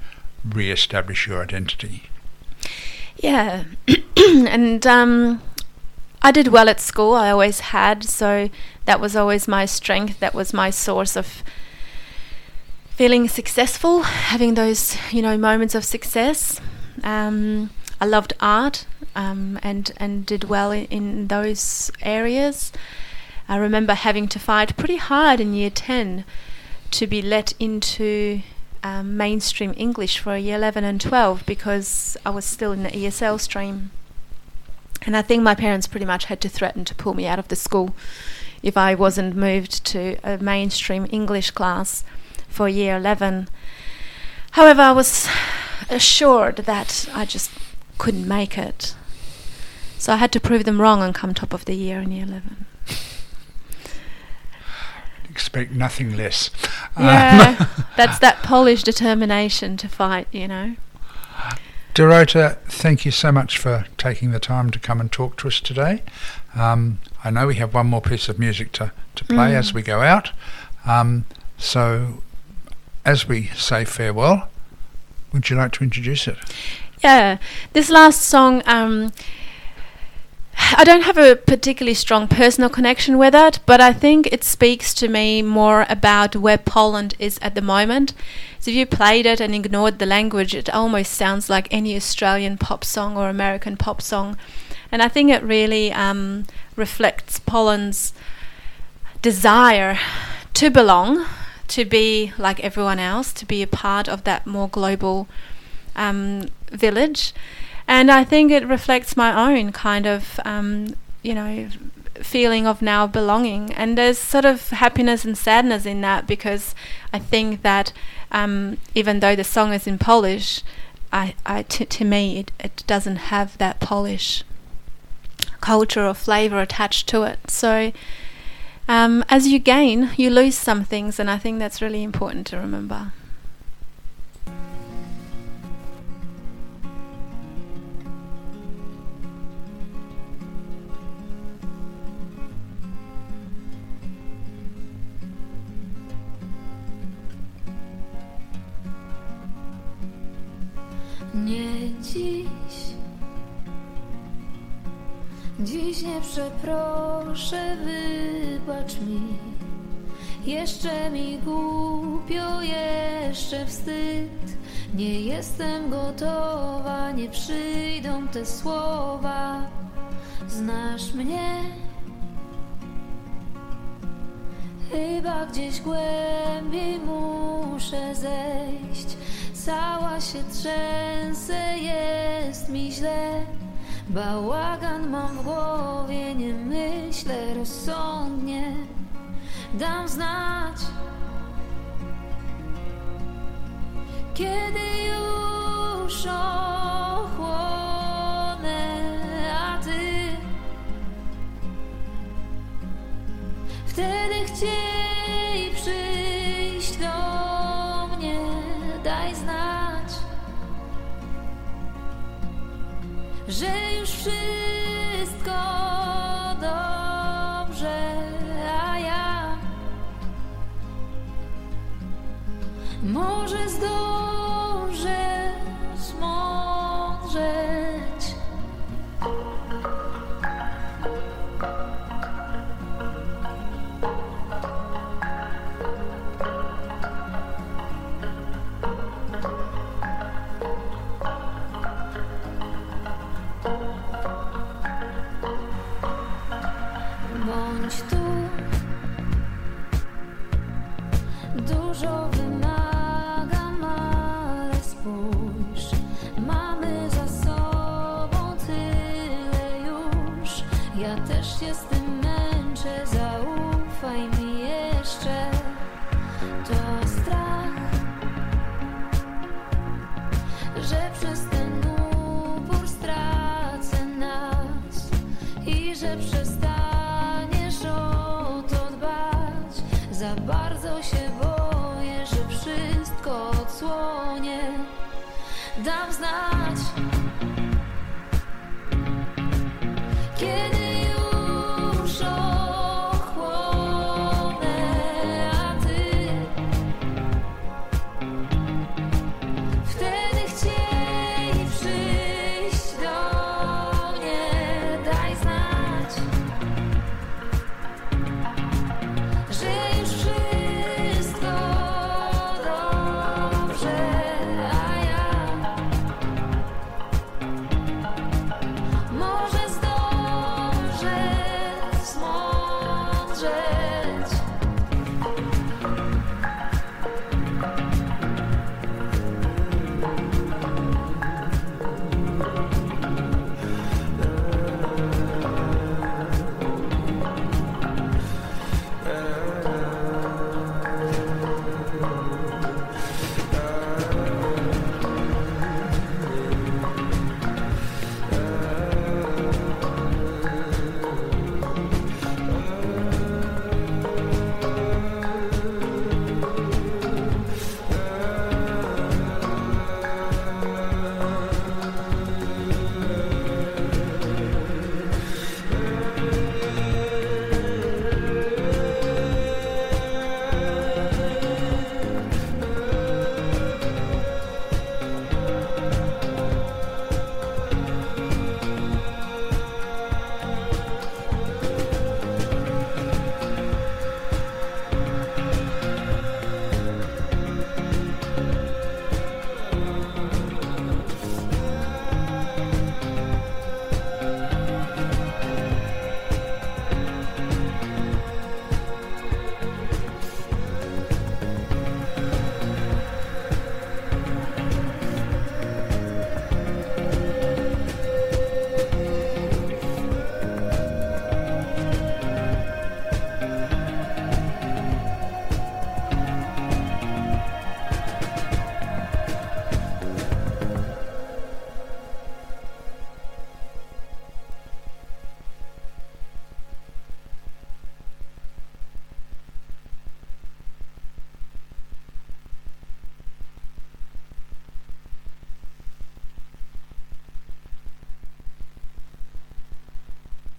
re-establish your identity. Yeah, [COUGHS] and um, I did well at school. I always had, so that was always my strength. That was my source of feeling successful, having those you know moments of success. Um, I loved art um, and and did well in, in those areas. I remember having to fight pretty hard in year ten to be let into um, mainstream English for year 11 and 12 because I was still in the ESL stream. And I think my parents pretty much had to threaten to pull me out of the school if I wasn't moved to a mainstream English class for year 11. However, I was assured that I just couldn't make it. So I had to prove them wrong and come top of the year in year 11. Expect nothing less. Yeah, Um, [LAUGHS] that's that Polish determination to fight, you know. Dorota, thank you so much for taking the time to come and talk to us today. Um, I know we have one more piece of music to, to play Mm. as we go out. Um, so, as we say farewell, would you like to introduce it? Yeah, this last song, um, I don't have a particularly strong personal connection with it, but I think it speaks to me more about where Poland is at the moment. So if you played it and ignored the language, it almost sounds like any Australian pop song or American pop song. And I think it really um, reflects Poland's desire to belong, to be like everyone else, to be a part of that more global um, village. And I think it reflects my own kind of, um, you know, feeling of now belonging. And there's sort of happiness and sadness in that because I think that um, even though the song is in Polish, I, I t- to me it, it doesn't have that Polish culture or flavor attached to it. So um, as you gain, you lose some things, and I think that's really important to remember. Nie dziś. Dziś nie przeproszę, wybacz mi. Jeszcze mi głupio, jeszcze wstyd. Nie jestem gotowa, nie przyjdą te słowa. Znasz mnie? Chyba gdzieś głębiej muszę zejść. Cała się trzęsę, jest mi źle. Bałagan mam w głowie, nie myślę rozsądnie. Dam znać, kiedy już ochłonę, a ty Wtedy chciej że już wszystko dobrze, a ja może zdążę zmądrzeć. Też się z tym męczę, zaufaj mi